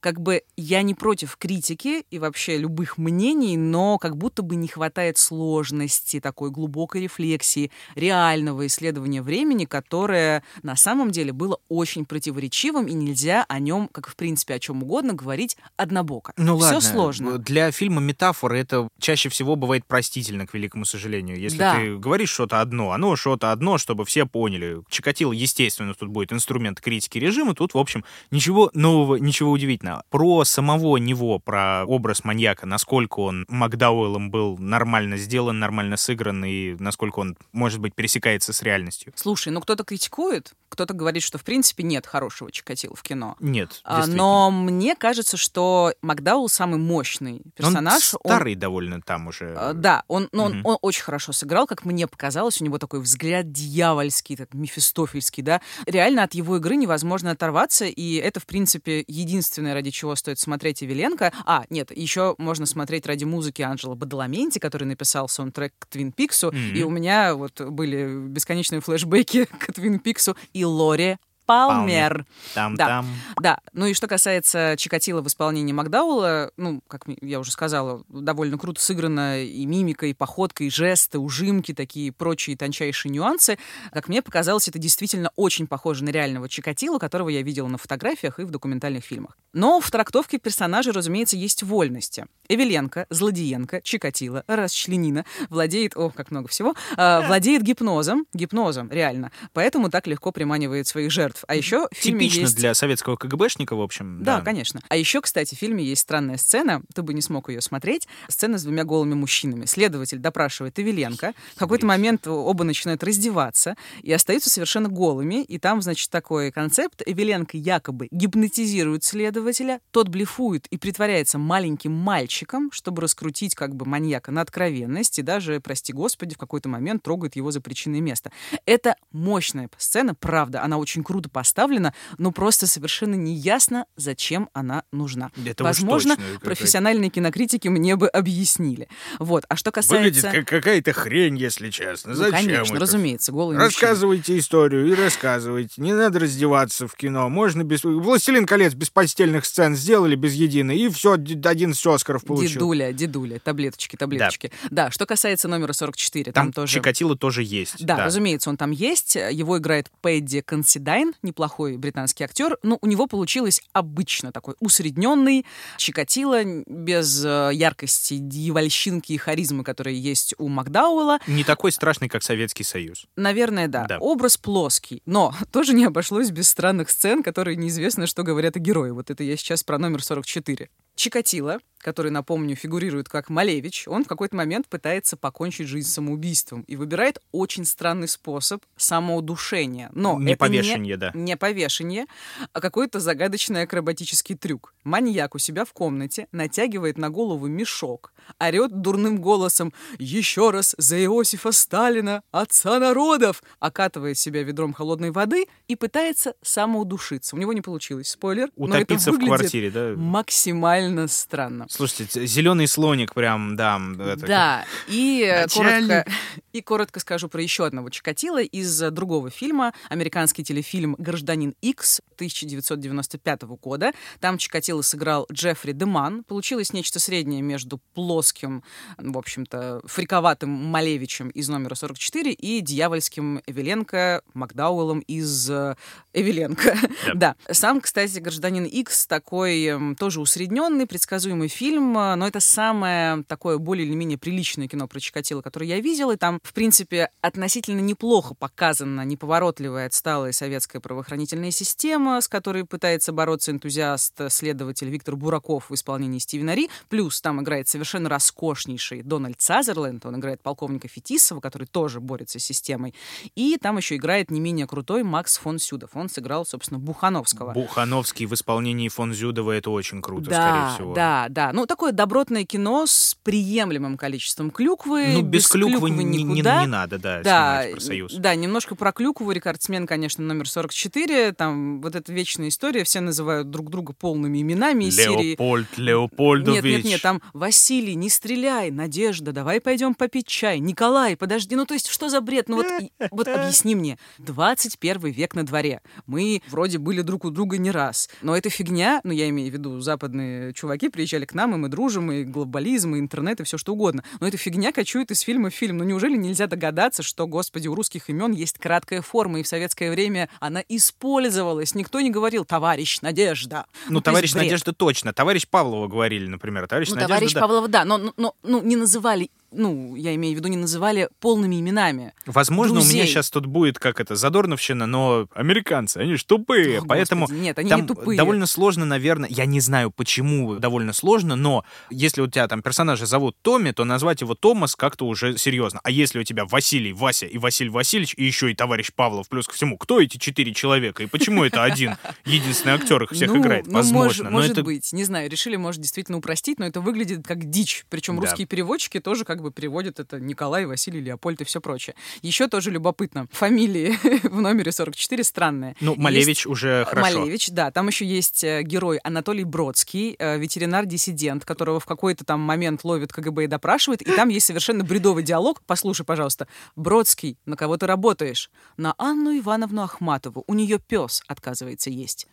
как бы я не против критики и вообще любых мнений, но как будто бы не хватает сложности, такой глубокой рефлексии, реального исследования времени, которое на самом деле было очень противоречивым, и нельзя о нем, как в принципе о чем угодно, говорить однобоко. Ну Все ладно. сложно. Для фильма метафоры это чаще всего бывает простительно, к великому сожалению. Если Да. ты говоришь что-то одно, оно что-то одно, чтобы все поняли. Чикатило, естественно, тут будет инструмент критики режима, тут, в общем, ничего нового, ничего удивительного. Про самого него, про образ маньяка, насколько он Макдауэллом был нормально сделан, нормально сыгран, и насколько он, может быть, пересекается с реальностью. Слушай, ну кто-то критикует, кто-то говорит, что в принципе нет хорошего Чикатило в кино. Нет, А. Но мне кажется, что Макдаул самый мощный персонаж. Он Он- старый довольно там уже. А, Да, он, но он, Мгм. он очень хорошо сыграл, как мне показалось. У него такой взгляд дьявольский, так, мефистофельский, да. Реально от его игры невозможно оторваться, и это, в принципе, единственное, ради чего стоит смотреть Эвеленко. А, нет, еще можно смотреть ради музыки Анджела Бадаламенти, который написал саундтрек к Твин Пиксу, Мгм. и у меня вот были бесконечные флешбеки <laughs> к Твин Пиксу и Лоре Палмер. Там-там. Да, ну и что касается Чикатило в исполнении Макдаула, ну, как я уже сказала, довольно круто сыграно и мимика, и походка, и жесты, ужимки, такие прочие тончайшие нюансы. Как мне показалось, это действительно очень похоже на реального Чикатило, которого я видела на фотографиях и в документальных фильмах. Но в трактовке персонажа, разумеется, есть вольности. Эвеленко, Злодиенко, Чикатило, расчленина, владеет, о, как много всего, а, владеет гипнозом, гипнозом, реально. Поэтому так легко приманивает своих жертв. А еще в фильме Типично есть... для советского КГБшника, в общем. Да, конечно. А еще, кстати, в фильме есть странная сцена, ты бы не смог ее смотреть. Сцена с двумя голыми мужчинами. Следователь допрашивает Эвеленко. В какой-то момент оба начинают раздеваться и остаются совершенно голыми. И там, значит, такой концепт. Эвеленко якобы гипнотизирует следователя, тот блефует и притворяется маленьким мальчиком, чтобы раскрутить как бы маньяка на откровенность и даже, прости господи, в какой-то момент трогает его за причинное место. Это мощная сцена, правда, она очень круто поставлена, но просто совершенно неясно, зачем она нужна. Это Возможно, точно профессиональные кинокритики мне бы объяснили. Вот. А что Выглядит касается... как какая-то хрень, если честно. Ну, Зачем конечно, это? разумеется, мужчины. Рассказывайте историю и рассказывайте. Не надо раздеваться в кино. Можно без... «Властелин колец» без постельных сцен сделали без единой, и все, 11 Оскаров получил. Дедуля, дедуля, таблеточки, таблеточки. Да. что касается номера 44, там, Там тоже... Чикатило тоже есть. Да, разумеется, он там есть. Его играет Пэдди Консидайн, неплохой британский актер. Но у него получилось обычно такой усредненный Чикатило, без э, яркости, дьявольщинки и харизмы, которые есть у Макдауэлла. Не такой страшный, как Советский Союз. Наверное, да. Да. Образ плоский. Но <laughs> тоже не обошлось без странных сцен, которые неизвестно, что говорят о герое. Вот это я сейчас про номер 44. Чикатило, который, напомню, фигурирует как Малевич, он в какой-то момент пытается покончить жизнь самоубийством и выбирает очень странный способ самоудушения. Но Не это повешенье, да. не повешение, а какой-то загадочный акробатический трюк. Маньяк у себя в комнате натягивает на голову мешок, орет дурным голосом «Еще раз за Иосифа Сталина, отца народов!» окатывает себя ведром холодной воды и пытается самоудушиться. У него не получилось, спойлер. Утопиться в квартире, да? Максимально странно. Слушайте, зеленый слоник прям, да. это- Да, и э, коротко, и коротко скажу про еще одного Чикатила из э, другого фильма, американский телефильм «Гражданин Икс» 1995 года. Там Чикатило сыграл Джеффри Деман. Получилось нечто среднее между плоским, в общем-то, фриковатым Малевичем из номера 44 и дьявольским Эвеленко Макдауэллом из э, Эвеленко. <laughs> Да. Сам, кстати, «Гражданин Икс» такой эм, тоже усредненный, предсказуемый фильм, э, но это самое такое более или менее приличное кино про Чикатило, которое я видела, и там, в принципе, относительно неплохо показана неповоротливая, отсталая советская правоохранительная система, с которой пытается бороться энтузиаст-следователь Виктор Бураков в исполнении Стивена Ри, плюс там играет совершенно роскошнейший Дональд Сазерленд, он играет полковника Фетисова, который тоже борется с системой, и там еще играет не менее крутой Макс фон Сюдов, он сыграл, собственно, Бухановского. Бухановский в исполнении фон Зюдова это очень круто, да, скорее всего. да, да. Ну, такое добротное кино с приемлемым количеством клюквы. Ну, без, клюквы, не, не- никуда. не надо, да, Да, снимать про союз. да, немножко про клюкву. Рекордсмен, конечно, номер 44. Там вот эта вечная история. Все называют друг друга полными именами из серии. Леопольд Леопольдович. Нет, нет, нет, там Василий, не стреляй, Надежда, давай пойдем попить чай, Николай, подожди, ну то есть что за бред? Ну вот, и- вот объясни мне, 21 век на дворе, мы вроде были друг у друга не раз, но эта фигня, ну я имею в виду западные чуваки приезжали к нам, и мы дружим, и глобализм, и интернет, и все что угодно, но эта фигня кочует из фильма в фильм, ну неужели нельзя догадаться, что, господи, у русских имен есть краткая форма, и в советское время она использовалась, никто не говорил «товарищ Надежда». Ну, есть товарищ бред. Надежда точно. Товарищ Павлова говорили, например. Товарищ Ну, Надежда, товарищ да. Павлова, да, но, но, но, ну, не называли, ну, я имею в виду, не называли полными именами. Возможно, у меня друзей. сейчас тут будет как это, задорновщина, но американцы, они ж тупые, О, поэтому Господи, нет, они там не тупые. довольно сложно, наверное, я не знаю, почему довольно сложно, но если у тебя там персонажа зовут Томми, то назвать его Томас как-то уже серьезно. А если у тебя Василий, Вася и Василий Васильевич, и еще и товарищ Павлов, плюс ко всему, кто эти четыре человека и почему это один единственный актер их всех ну, играет? ну, Возможно, может, но может это быть, не знаю, решили, может, действительно упростить, но это выглядит как дичь. Причем Да. русские переводчики тоже как бы переводят это Николай, Василий, Леопольд и все прочее. Еще тоже любопытно. Фамилии <laughs> в номере 44 странные. ну Есть- Малевич уже хорошо. Малевич, да. Там еще есть э, герой Анатолий Бродский, э, ветеринар-диссидент, которого в какой-то там момент ловит КГБ и допрашивает. И там есть совершенно бредовый диалог. Послушай, пожалуйста. Бродский, на кого ты работаешь? На Анну Ивановну Ахматову. У нее пес, отказывается есть.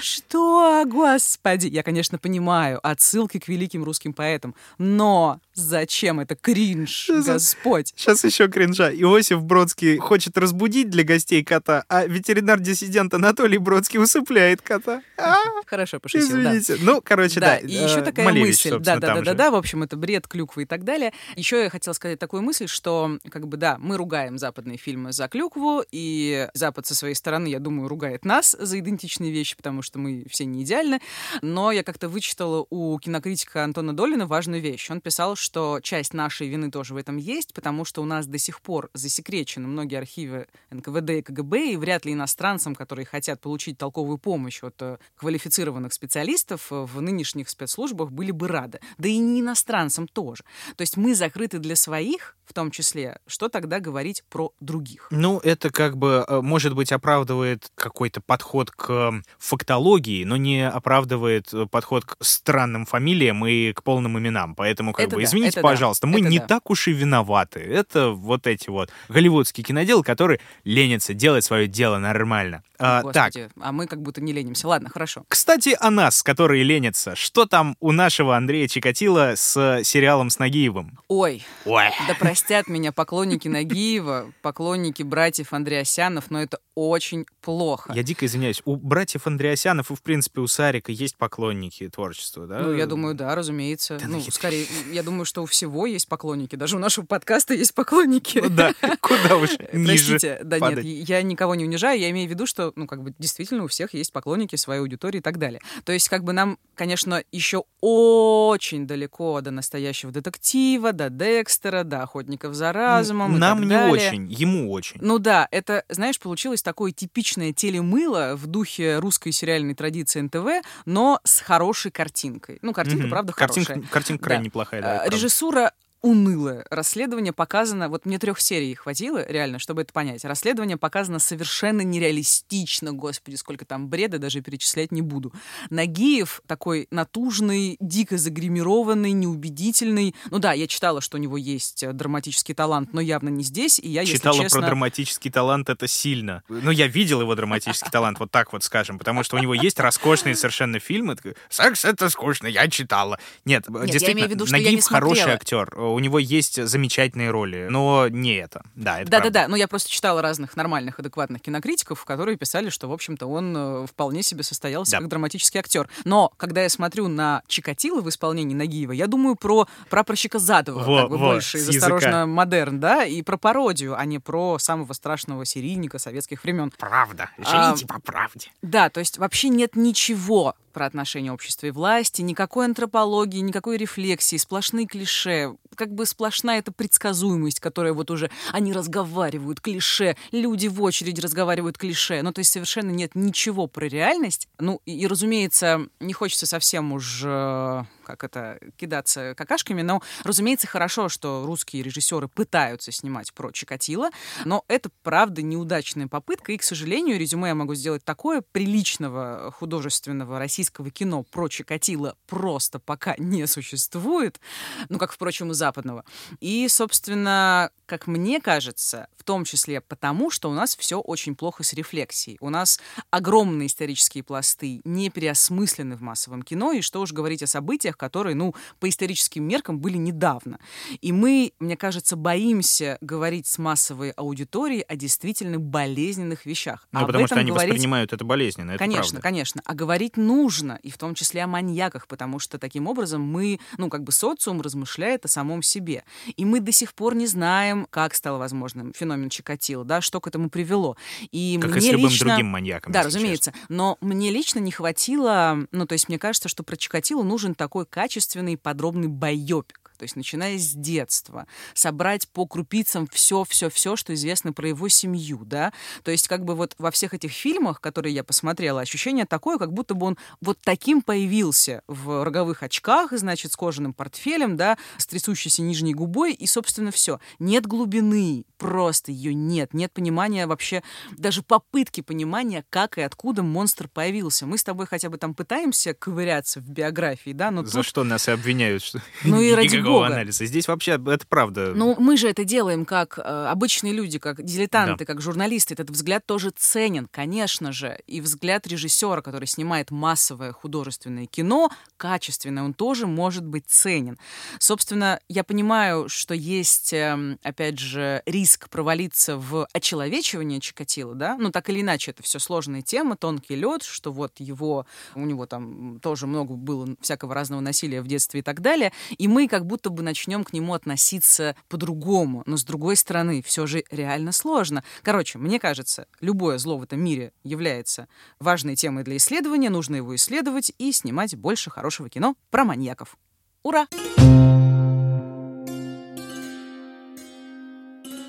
Что, господи? Я, конечно, понимаю отсылки к великим русским поэтам. Но зачем это кринж, Господь? Сейчас еще кринжа. Иосиф Бродский хочет разбудить для гостей кота, а ветеринар-диссидент Анатолий Бродский усыпляет кота. А, Хорошо пошутил. Извините. Ну, короче, да. и еще э, такая Малевич, мысль, да, да, да, да, да, в общем, это бред, клюквы и так далее. Еще я хотела сказать такую мысль, что, как бы, да, мы ругаем западные фильмы за клюкву, и Запад со своей стороны, я думаю, ругает нас за идентичные вещи, потому что мы все не идеальны. Но я как-то вычитала у кинокритика Антона Долина важную вещь. Он писал, что часть нашей вины тоже в этом есть, потому что у нас до сих пор засекречены многие архивы НКВД и КГБ, и вряд ли иностранцам, которые хотят получить толковую помощь от э, квалифицированных специалистов, э, в нынешних спецслужбах были бы рады. Да и не иностранцам тоже. То есть мы закрыты для своих, в том числе, что тогда говорить про других? Ну, это как бы, э, может быть, оправдывает какой-то подход к фактологии, но не оправдывает подход к странным фамилиям и к полным именам. Поэтому, как Это бы, да, извините, это да, пожалуйста, мы это не да. так уж и виноваты. Это вот эти вот голливудские киноделы, которые ленятся делать свое дело нормально. А, так, Господи, а мы как будто не ленимся. Ладно, хорошо. Кстати, о нас, которые ленятся. Что там у нашего Андрея Чикатила с сериалом с Нагиевым? Ой, Ой. да простят меня поклонники Нагиева, поклонники братьев Андреасянов, но это очень плохо. Я дико извиняюсь, у братьев Погосянов и, в принципе, у Сарика есть поклонники творчества, да? Ну, я думаю, да, разумеется. Да ну, нахер. скорее, я думаю, что у всего есть поклонники. Даже у нашего подкаста есть поклонники. Ну да, куда уж ниже Простите, да падать. нет, я никого не унижаю, я имею в виду, что, ну, как бы, действительно у всех есть поклонники своей аудитории и так далее. То есть, как бы нам, конечно, еще очень далеко до настоящего детектива, до Декстера, до Охотников за разумом Нам не далее. очень, ему очень. Ну да, это, знаешь, получилось такое типичное телемыло в духе русской сериальной традиции НТВ, но с хорошей картинкой. Ну, картинка, Мгм. правда, Картинка, хорошая. картинка Да. крайне неплохая, да. А. Режиссура унылое. Расследование показано... Вот мне трех серий хватило, реально, чтобы это понять. Расследование показано совершенно нереалистично. Господи, сколько там бреда, даже перечислять не буду. Нагиев такой натужный, дико загримированный, неубедительный. Ну да, я читала, что у него есть э, драматический талант, но явно не здесь. И я, если Читала честно... про драматический талант, это сильно. Ну, я видел его драматический талант, вот так вот скажем, потому что у него есть роскошные совершенно фильмы. Секс — это скучно, я читала. Нет, я действительно, имею в виду, что я Нагиев не хороший актер, у него есть замечательные роли, но не это. Да, это. Да-да-да, но я просто читала разных нормальных, адекватных кинокритиков, которые писали, что, в общем-то, он э, вполне себе состоялся Да. как драматический актер. Но когда я смотрю на Чикатило в исполнении Нагиева, я думаю про прапорщика Задова, Во, как бы во, больше из. «Осторожно, модерн», да, и про пародию, а не про самого страшного серийника советских времен. Правда. А, Живите по правде. Да, то есть вообще нет ничего про отношения общества и власти, никакой антропологии, никакой рефлексии, сплошные клише, как бы сплошная эта предсказуемость, которая вот уже они разговаривают клише, люди в очередь разговаривают клише, ну то есть совершенно нет ничего про реальность. Ну и, и, разумеется, не хочется совсем уж э, как это кидаться какашками, но разумеется хорошо, что русские режиссеры пытаются снимать про Чикатило, но это правда неудачная попытка, и, к сожалению, резюме я могу сделать такое приличного художественного российского кино про Чикатило просто пока не существует, ну, как, впрочем, и западного. И, собственно, как мне кажется, в том числе потому, что у нас все очень плохо с рефлексией. У нас огромные исторические пласты не переосмыслены в массовом кино, и что уж говорить о событиях, которые, ну, по историческим меркам были недавно. И мы, мне кажется, боимся говорить с массовой аудиторией о действительно болезненных вещах. Ну, А потому что они говорить- воспринимают это болезненно, это конечно, правда. конечно. А говорить нужно, и в том числе о маньяках, потому что таким образом мы, ну, как бы социум размышляет о самом себе. И мы до сих пор не знаем, как стал возможным феномен Чикатило, да, что к этому привело. И Как мне и с любым лично... другим маньяком. Да, разумеется. Но мне лично не хватило, ну, то есть мне кажется, что про Чикатило нужен такой качественный, подробный байопик. То есть, начиная с детства, собрать по крупицам все-все-все, что известно про его семью, да. То есть, как бы вот во всех этих фильмах, которые я посмотрела, ощущение такое, как будто бы он вот таким появился в роговых очках, значит, с кожаным портфелем, да, с трясущейся нижней губой, и, собственно, все. Нет глубины, просто ее нет. Нет понимания вообще, даже попытки понимания, как и откуда монстр появился. Мы с тобой хотя бы там пытаемся ковыряться в биографии, да, но За тут что нас и обвиняют, что Ну и <laughs> ради никакого бога. анализа. Здесь вообще это правда. Ну, мы же это делаем как э, обычные люди, как дилетанты, как журналисты. Этот взгляд тоже ценен, конечно же. И взгляд режиссера, который снимает массовое художественное кино, качественное, он тоже может быть ценен. Собственно, я понимаю, что есть, эм, опять же, риск провалиться в очеловечивание Чикатило, да? Ну, так или иначе, это все сложная тема, тонкий лед, что вот его, у него там тоже много было всякого разного насилия в детстве и так далее. И мы как будто бы начнем к нему относиться по-другому. Но с другой стороны, все же реально сложно. Короче, мне кажется, любое зло в этом мире является важной темой для исследования, нужно его исследовать и снимать больше хорошего кино про маньяков. Ура!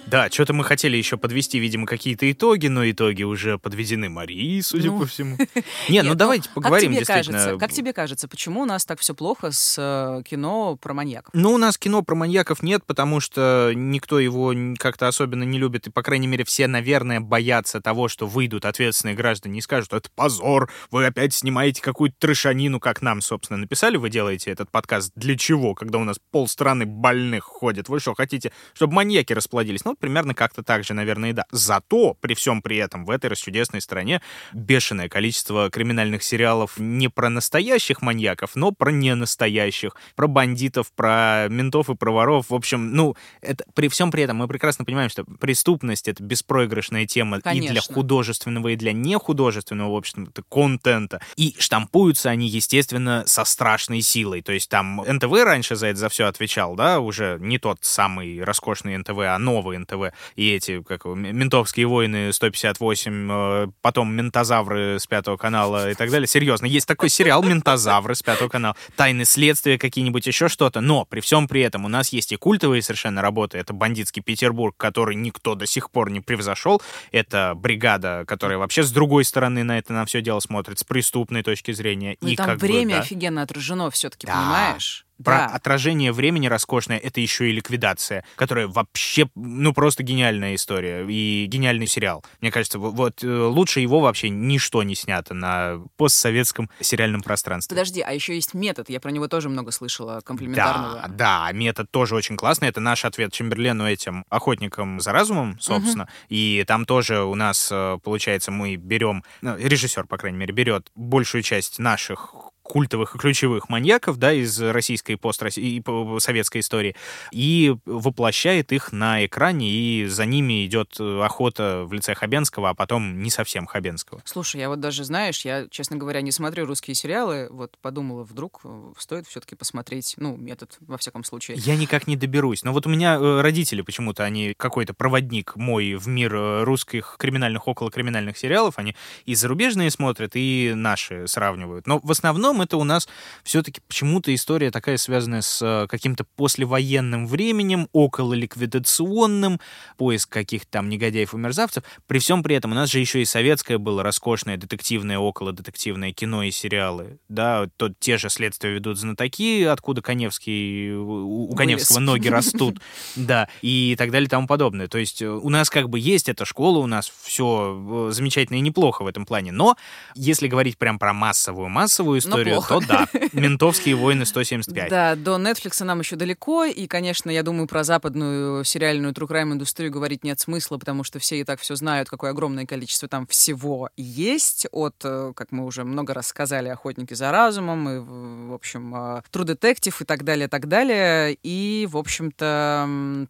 Да, что-то мы хотели еще подвести, видимо, какие-то итоги, но итоги уже подведены Марией, судя Ну. по всему. <laughs> Не, ну Нет, давайте поговорим как тебе действительно. Кажется, как тебе кажется, почему у нас так все плохо с э, кино про маньяков? Ну, у нас кино про маньяков нет, потому что никто его как-то особенно не любит, и, по крайней мере, все, наверное, боятся того, что выйдут ответственные граждане и скажут, это позор, вы опять снимаете какую-то трешанину, как нам, собственно, написали, вы делаете этот подкаст для чего, когда у нас полстраны больных ходят, вы что, хотите, чтобы маньяки расплодились? Ну, Вот примерно как-то так же, наверное, и да. Зато при всем при этом в этой расчудесной стране бешеное количество криминальных сериалов не про настоящих маньяков, но про ненастоящих, про бандитов, про ментов и про воров. В общем, ну, это, при всем при этом мы прекрасно понимаем, что преступность — это беспроигрышная тема Конечно. и для художественного, и для нехудожественного, в общем контента. И штампуются они, естественно, со страшной силой. То есть там НТВ раньше за это за все отвечал, да, уже не тот самый роскошный НТВ, а новый НТВ. И эти, как ментовские войны 158, э, потом ментозавры с пятого канала и так далее. Серьезно, есть такой сериал «Ментозавры» с пятого канала. Тайны следствия какие-нибудь, еще что-то. Но при всем при этом у нас есть и культовые совершенно работы. Это «Бандитский Петербург», который никто до сих пор не превзошел. Это «Бригада», которая вообще с другой стороны на это на все дело смотрит, с преступной точки зрения. Ну, и, там как бы, время да. офигенно отражено все-таки, Да. понимаешь? Про Да. отражение времени роскошное это еще и ликвидация, которая вообще, ну, просто гениальная история и гениальный сериал. Мне кажется, во- вот э, лучше его вообще ничто не снято на постсоветском сериальном пространстве. Подожди, а еще есть метод, я про него тоже много слышала, комплиментарного. Да, да, метод тоже очень классный. Это наш ответ Чемберлену этим охотникам за разумом, собственно. И там тоже у нас, э, получается, мы берем, ну, режиссер, по крайней мере, берет большую часть наших культовых и ключевых маньяков, да, из российской и постсоветской советской истории, и воплощает их на экране, и за ними идет э, охота в лице Хабенского, а потом не совсем Хабенского. Слушай, я вот даже, знаешь, я, честно говоря, не смотрю русские сериалы, вот подумала, вдруг э, стоит все-таки посмотреть, ну, метод, во всяком случае. Я никак не доберусь. Но вот у меня э, родители почему-то, они какой-то проводник мой в мир русских криминальных, околокриминальных сериалов. Они и зарубежные смотрят, и наши сравнивают. Но в основном это у нас все-таки почему-то история такая связанная с э, каким-то послевоенным временем, окололиквидационным, поиск каких-то там негодяев и мерзавцев. При всем при этом у нас же еще и советское было роскошное детективное, околодетективное кино и сериалы. Да, то те же следствия ведут знатоки, откуда Коневский, у, у Коневского Вылез. ноги растут, <laughs> да, и так далее и тому подобное. То есть э, у нас как бы есть эта школа, у нас все замечательно и неплохо в этом плане, но если говорить прям про массовую, массовую историю, плохо. то да, ментовские войны 175. Да, до Netflix нам еще далеко, и, конечно, я думаю, про западную сериальную true crime индустрию говорить нет смысла, потому что все и так все знают, какое огромное количество там всего есть, от, э, как мы уже много раз сказали, «Охотники за разумом», и, в общем, э, True Detective и так далее, так далее. И, в общем-то,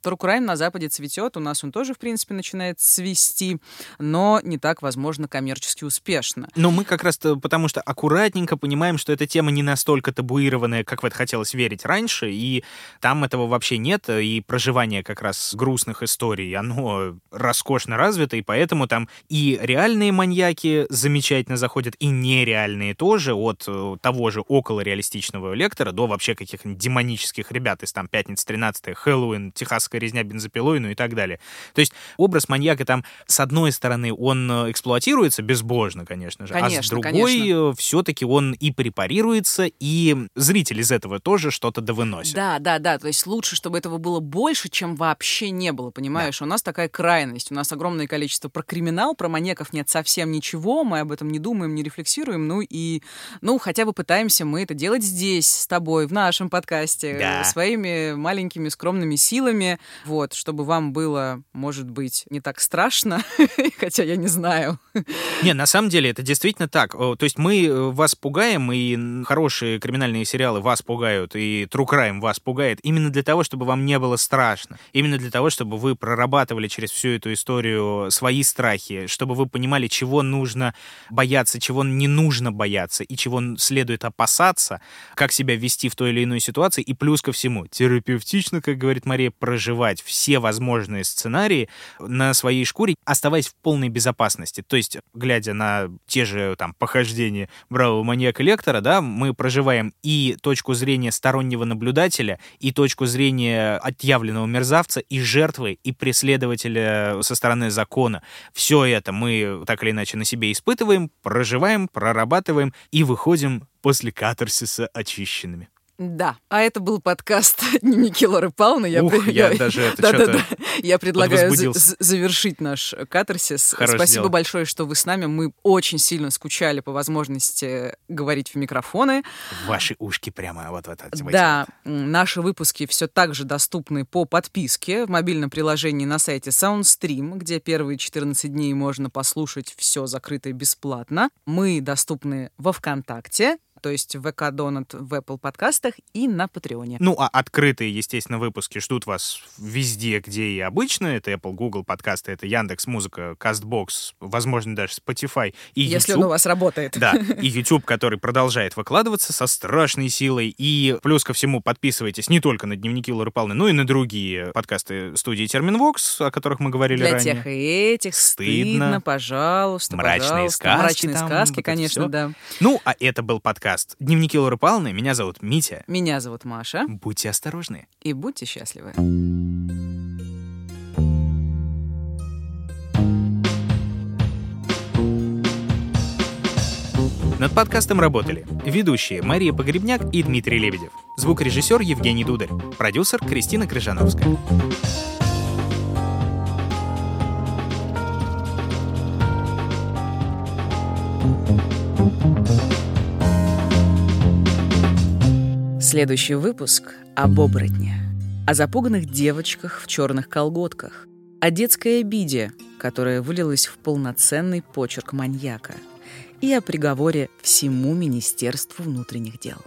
true crime на Западе цветет, у нас он тоже, в принципе, начинает свести, но не так, возможно, коммерчески успешно. Но мы как раз потому что аккуратненько понимаем, что эта тема не настолько табуированная, как в это хотелось верить раньше, и там этого вообще нет, и проживание как раз грустных историй, оно роскошно развито, и поэтому там и реальные маньяки замечательно заходят, и нереальные тоже, от э, того же околореалистичного лектора до вообще каких-нибудь демонических ребят из там «Пятница 13 Хэллоуин», «Техасская резня бензопилой», ну и так далее. То есть образ маньяка там, с одной стороны, он э, эксплуатируется безбожно, конечно же, а с Конечно, другой конечно. все-таки он и препарируется, и зритель из этого тоже что-то довыносит. Да, да, да. То есть лучше, чтобы этого было больше, чем вообще не было, понимаешь? У нас такая крайность. У нас огромное количество про криминал, про маньяков нет совсем ничего. Мы об этом не думаем, не рефлексируем. Ну и, ну, хотя бы пытаемся мы это делать здесь, с тобой, в нашем подкасте, Да. своими маленькими скромными силами. Вот, чтобы вам было, может быть, не так страшно, <laughs> хотя я не знаю. Не, на самом деле это действительно так. То есть мы э, вас пугаем, и хорошие криминальные сериалы вас пугают, и True Crime вас пугает именно для того, чтобы вам не было страшно. Именно для того, чтобы вы прорабатывали через всю эту историю свои страхи, чтобы вы понимали, чего нужно бояться, чего не нужно бояться, и чего следует опасаться, как себя вести в той или иной ситуации, и плюс ко всему, терапевтично, как говорит Мария, проживать все возможные сценарии на своей шкуре, оставаясь в полной безопасности. То есть, глядя на те же там похождения бравого маньяка Лектора, да, мы проживаем и точку зрения стороннего наблюдателя, и точку зрения отъявленного мерзавца, и жертвы, и преследователя со стороны закона. Все это мы так или иначе на себе испытываем, проживаем, прорабатываем и выходим после катарсиса очищенными. Да, а это был подкаст <laughs> «Дневники Лоры Пауны». Я, Ух, при... я, я <laughs> даже это да, да, да. Я предлагаю завершить наш катарсис. Хорош Спасибо дело. большое, что вы с нами. Мы очень сильно скучали по возможности говорить в микрофоны. Ваши ушки прямо вот в этот Да, наши выпуски все так же доступны по подписке в мобильном приложении на сайте SoundStream, где первые 14 дней можно послушать все закрытое бесплатно. Мы доступны во ВКонтакте, то есть в ВК Донат в Apple подкастах и на Патреоне. Ну, а открытые, естественно, выпуски ждут вас везде, где и обычно. Это Apple, Google подкасты, это Яндекс Музыка, Castbox, возможно, даже Spotify и Если YouTube. он у вас работает. Да, <laughs> и YouTube, который продолжает выкладываться со страшной силой. И плюс ко всему подписывайтесь не только на дневники Лоры Павловны, но и на другие подкасты студии Терминвокс, о которых мы говорили Для ранее. Для тех и этих стыдно, стыдно пожалуйста, Мрачные пожалуйста. сказки Мрачные там, сказки, вот конечно, всё. да. Ну, а это был подкаст «Дневники Лоры Павловны». Меня зовут Митя. Меня зовут Маша. Будьте осторожны. И будьте счастливы. Над подкастом работали ведущие Мария Погребняк и Дмитрий Лебедев, звукорежиссер Евгений Дударь, продюсер Кристина Крыжановская. Следующий выпуск об оборотне, о запуганных девочках в черных колготках, о детской обиде, которая вылилась в полноценный почерк маньяка, и о приговоре всему Министерству внутренних дел.